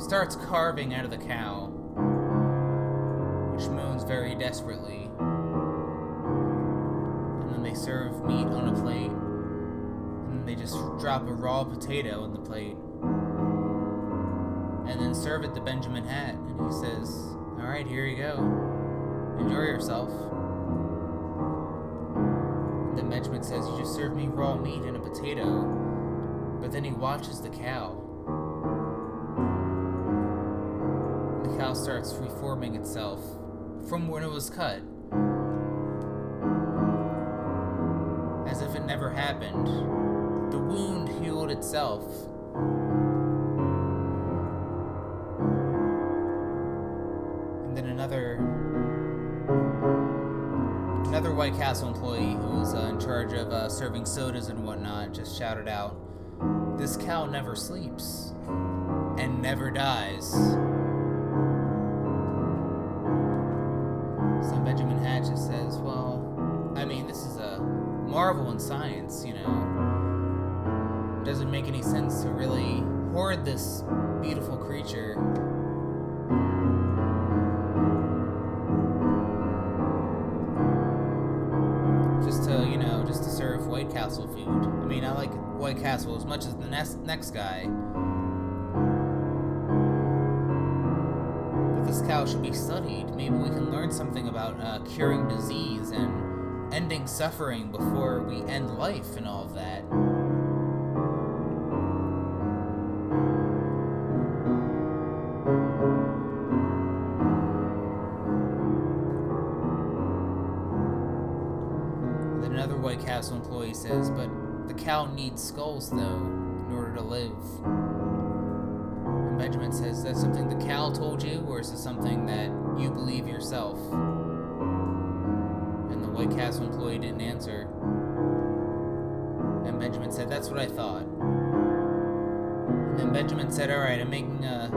starts carving out of the cow, which moans very desperately. Serve meat on a plate, and they just drop a raw potato in the plate. And then serve it to Benjamin Hat, and he says, All right, here you go. Enjoy yourself. And then Benjamin says, You just served me raw meat and a potato. But then he watches the cow. The cow starts reforming itself from when it was cut. Happened. The wound healed itself. And then another another White Castle employee who was uh, in charge of uh, serving sodas and whatnot just shouted out, "This cow never sleeps and never dies." So Benjamin Hatch says, "Well, I mean, this is a marvel in science, this beautiful creature." just to you know just to serve White Castle food. I mean, I like White Castle as much as the next next guy. But this cow should be studied. Maybe we can learn something about uh, curing disease and ending suffering before we end life and all of that. Castle employee says, but the cow needs skulls, though, in order to live. And Benjamin says, that's something the cow told you, or is it something that you believe yourself? And the White Castle employee didn't answer. And Benjamin said, that's what I thought. And then Benjamin said, alright, I'm making a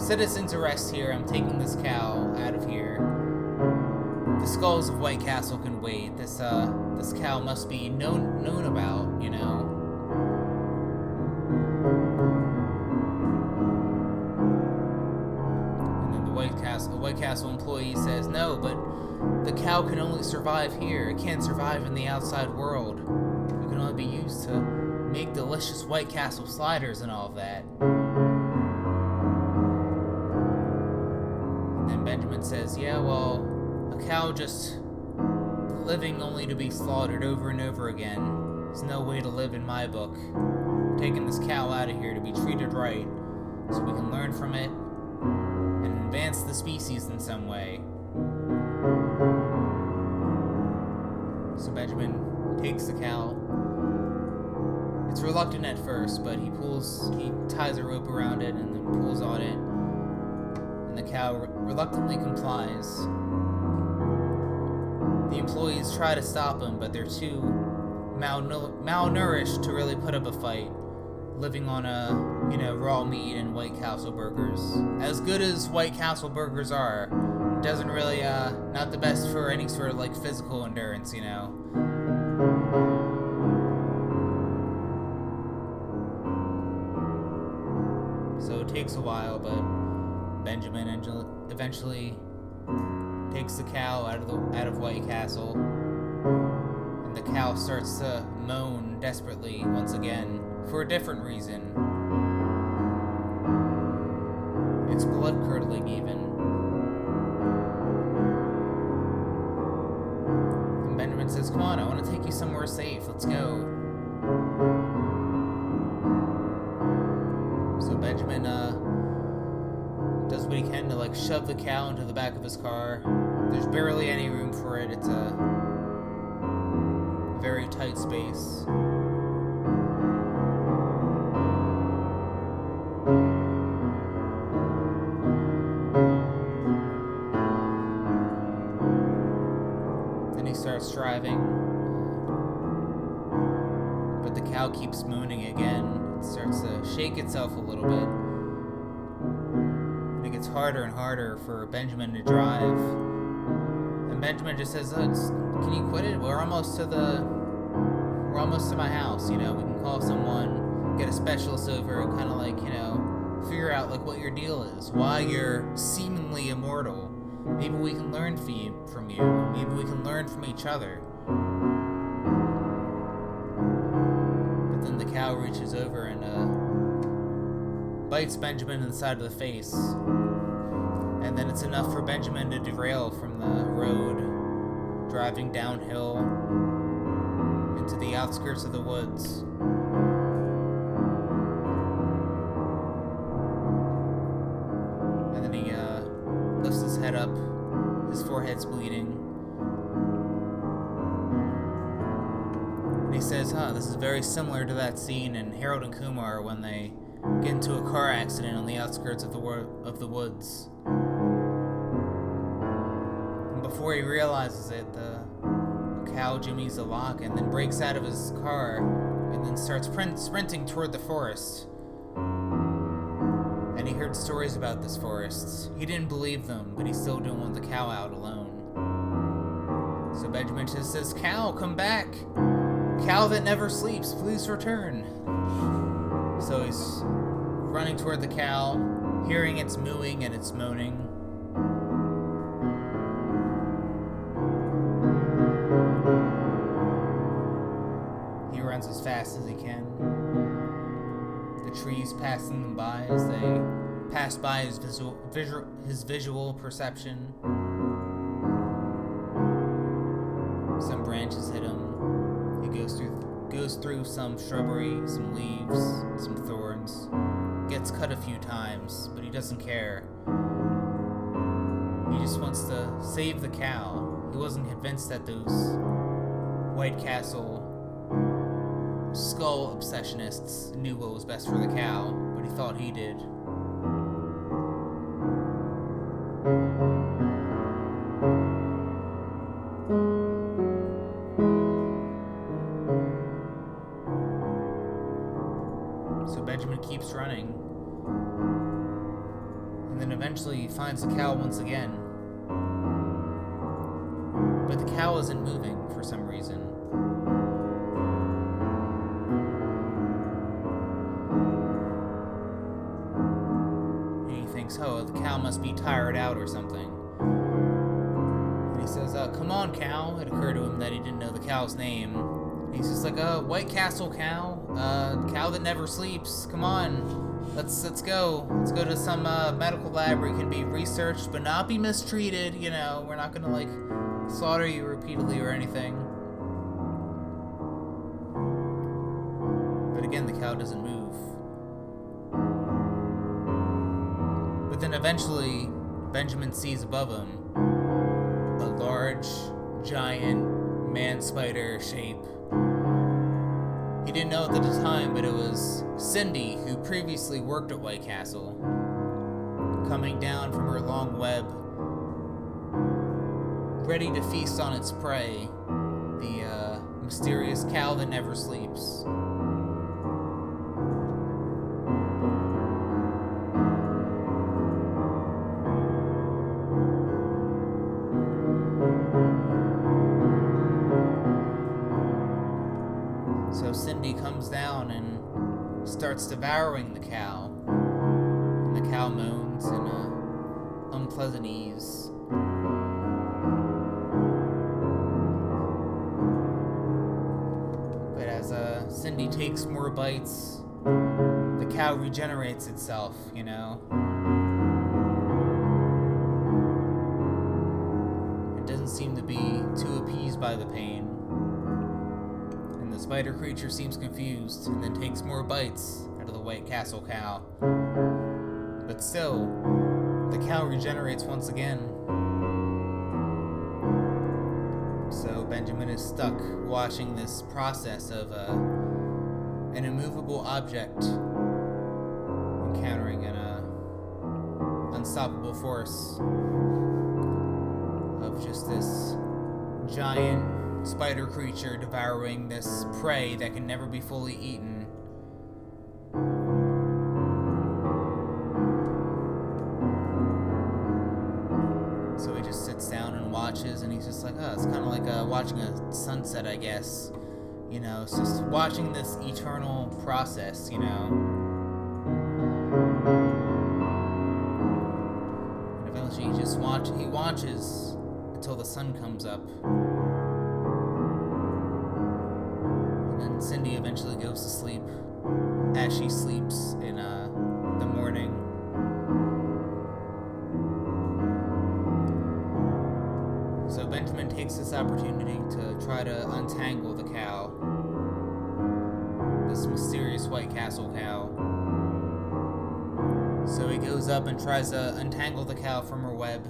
citizen's arrest here. I'm taking this cow out of here. The skulls of White Castle can wait. This uh this cow must be known known about, you know. And then the White Castle the White Castle employee says, No, but the cow can only survive here. It can't survive in the outside world. It can only be used to make delicious White Castle sliders and all that. And then Benjamin says, Yeah, well, cow just living only to be slaughtered over and over again. There's no way to live in my book. I'm taking this cow out of here to be treated right so we can learn from it and advance the species in some way. So Benjamin takes the cow. It's reluctant at first, but he pulls, he ties a rope around it and then pulls on it. And the cow re- reluctantly complies. The employees try to stop him, but they're too malnourished to really put up a fight. Living on a, you know, raw meat and White Castle burgers. As good as White Castle burgers are, doesn't really, uh, not the best for any sort of like physical endurance, you know. So it takes a while, but Benjamin eventually takes the cow out of the out of White Castle, and the cow starts to moan desperately once again for a different reason. It's blood curdling, even. And Benjamin says, "Come on, I want to take you somewhere safe. Let's go." Shove the cow into the back of his car. There's barely any room for it. It's a very tight space. Then he starts driving. But the cow keeps mooning again. It starts to shake itself a little bit. Harder and harder for Benjamin to drive. And Benjamin just says, oh, "Can you quit it? We're almost to the, we're almost to my house. You know, we can call someone, get a specialist over, kind of like, you know, figure out like what your deal is, why you're seemingly immortal. Maybe we can learn from you, from you. Maybe we can learn from each other." But then the cow reaches over and uh, bites Benjamin in the side of the face. And then it's enough for Benjamin to derail from the road, driving downhill into the outskirts of the woods. And then he uh, lifts his head up, his forehead's bleeding. And he says, huh, this is very similar to that scene in Harold and Kumar when they get into a car accident on the outskirts of the, wo- of the woods. Before he realizes it, the cow jimmies the lock and then breaks out of his car and then starts print- sprinting toward the forest. And he heard stories about this forest. He didn't believe them, but he still didn't want the cow out alone. So Benjamin just says, Cow, come back! Cow that never sleeps, please return. So he's running toward the cow, hearing its mooing and its moaning. Trees passing them by as they pass by his visual, visual his visual perception. Some branches hit him. He goes through goes through some shrubbery, some leaves, some thorns. Gets cut a few times, but he doesn't care. He just wants to save the cow. He wasn't convinced that those White Castle skull obsessionists knew what was best for the cow, but he thought he did. So Benjamin keeps running. And then eventually he finds the cow once again. But the cow isn't moving for some reason. Must be tired out or something. And he says, uh, come on, cow. It occurred to him that he didn't know the cow's name. And he's just like, uh, White Castle cow. Uh, cow that never sleeps. Come on. Let's let's go. Let's go to some uh, medical lab where you can be researched but not be mistreated. You know, we're not gonna like slaughter you repeatedly or anything. But again, the cow doesn't move. But then eventually, Benjamin sees above him a large, giant man spider shape. He didn't know at the time, but it was Cindy, who previously worked at White Castle, coming down from her long web, ready to feast on its prey, the uh, mysterious cow that never sleeps. Devouring the cow. And the cow moans in a unpleasant ease. But as uh, Cindy takes more bites, the cow regenerates itself, you know. It doesn't seem to be too appeased by the pain. And the spider creature seems confused and then takes more bites of the White Castle cow. But still, the cow regenerates once again. So Benjamin is stuck watching this process of uh, an immovable object encountering an uh, unstoppable force of just this giant spider creature devouring this prey that can never be fully eaten. Oh, it's kind of like uh, watching a sunset, I guess. You know, it's just watching this eternal process, you know. And eventually he just watch he watches until the sun comes up. And then Cindy eventually goes to sleep as she sleeps in uh, takes this opportunity to try to untangle the cow. This mysterious White Castle cow. So he goes up and tries to untangle the cow from her web.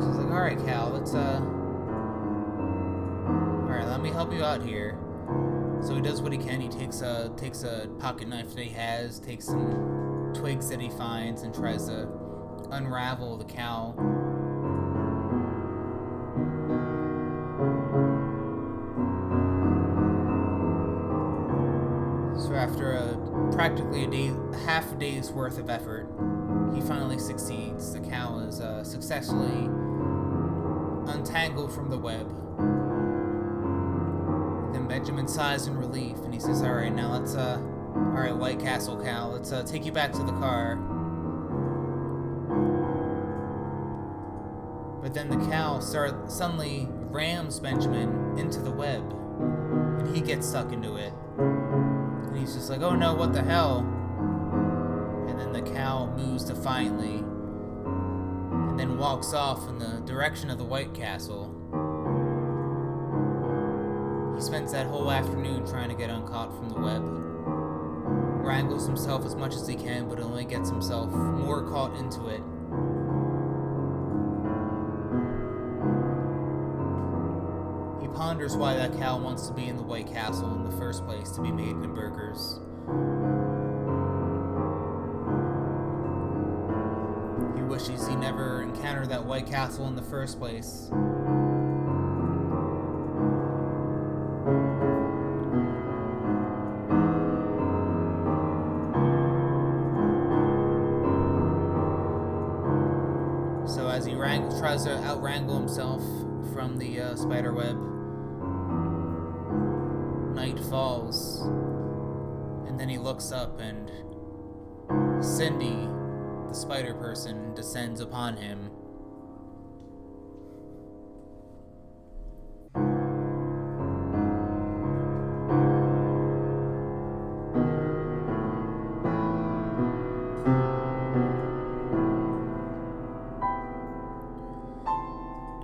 She's like, alright, Cal, let's, uh. Alright, let me help you out here. So he does what he can. He takes a takes a pocket knife that he has, takes some twigs that he finds, and tries to unravel the cow. Practically a day, half a day's worth of effort, he finally succeeds. The cow is uh, successfully untangled from the web. Then Benjamin sighs in relief and he says, "All right, now let's uh, all right, White Castle cow, let's uh, take you back to the car." But then the cow start suddenly rams Benjamin into the web, and he gets stuck into it. And he's just like, "Oh no, what the hell?" And then the cow moves defiantly, and then walks off in the direction of the White Castle. He spends that whole afternoon trying to get uncaught from the web. Wrangles himself as much as he can, but only gets himself more caught into it. Ponders why that cow wants to be in the White Castle in the first place to be making burgers. He wishes he never encountered that White Castle in the first place. So as he wrang- tries to outwrangle himself from the uh, spider web, then he looks up and Cindy, the spider person, descends upon him.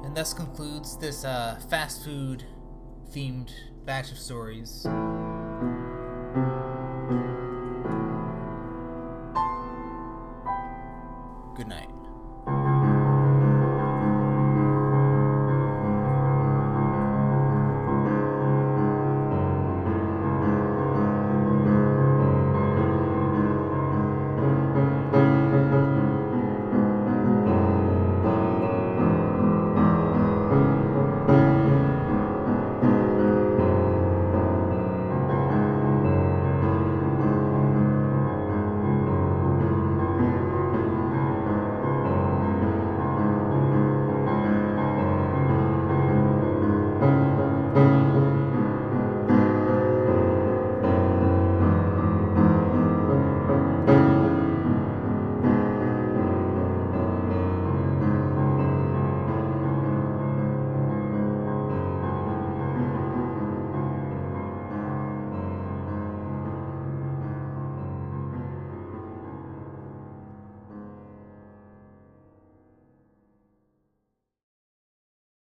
And thus concludes this uh, fast food themed batch of stories. Thank you.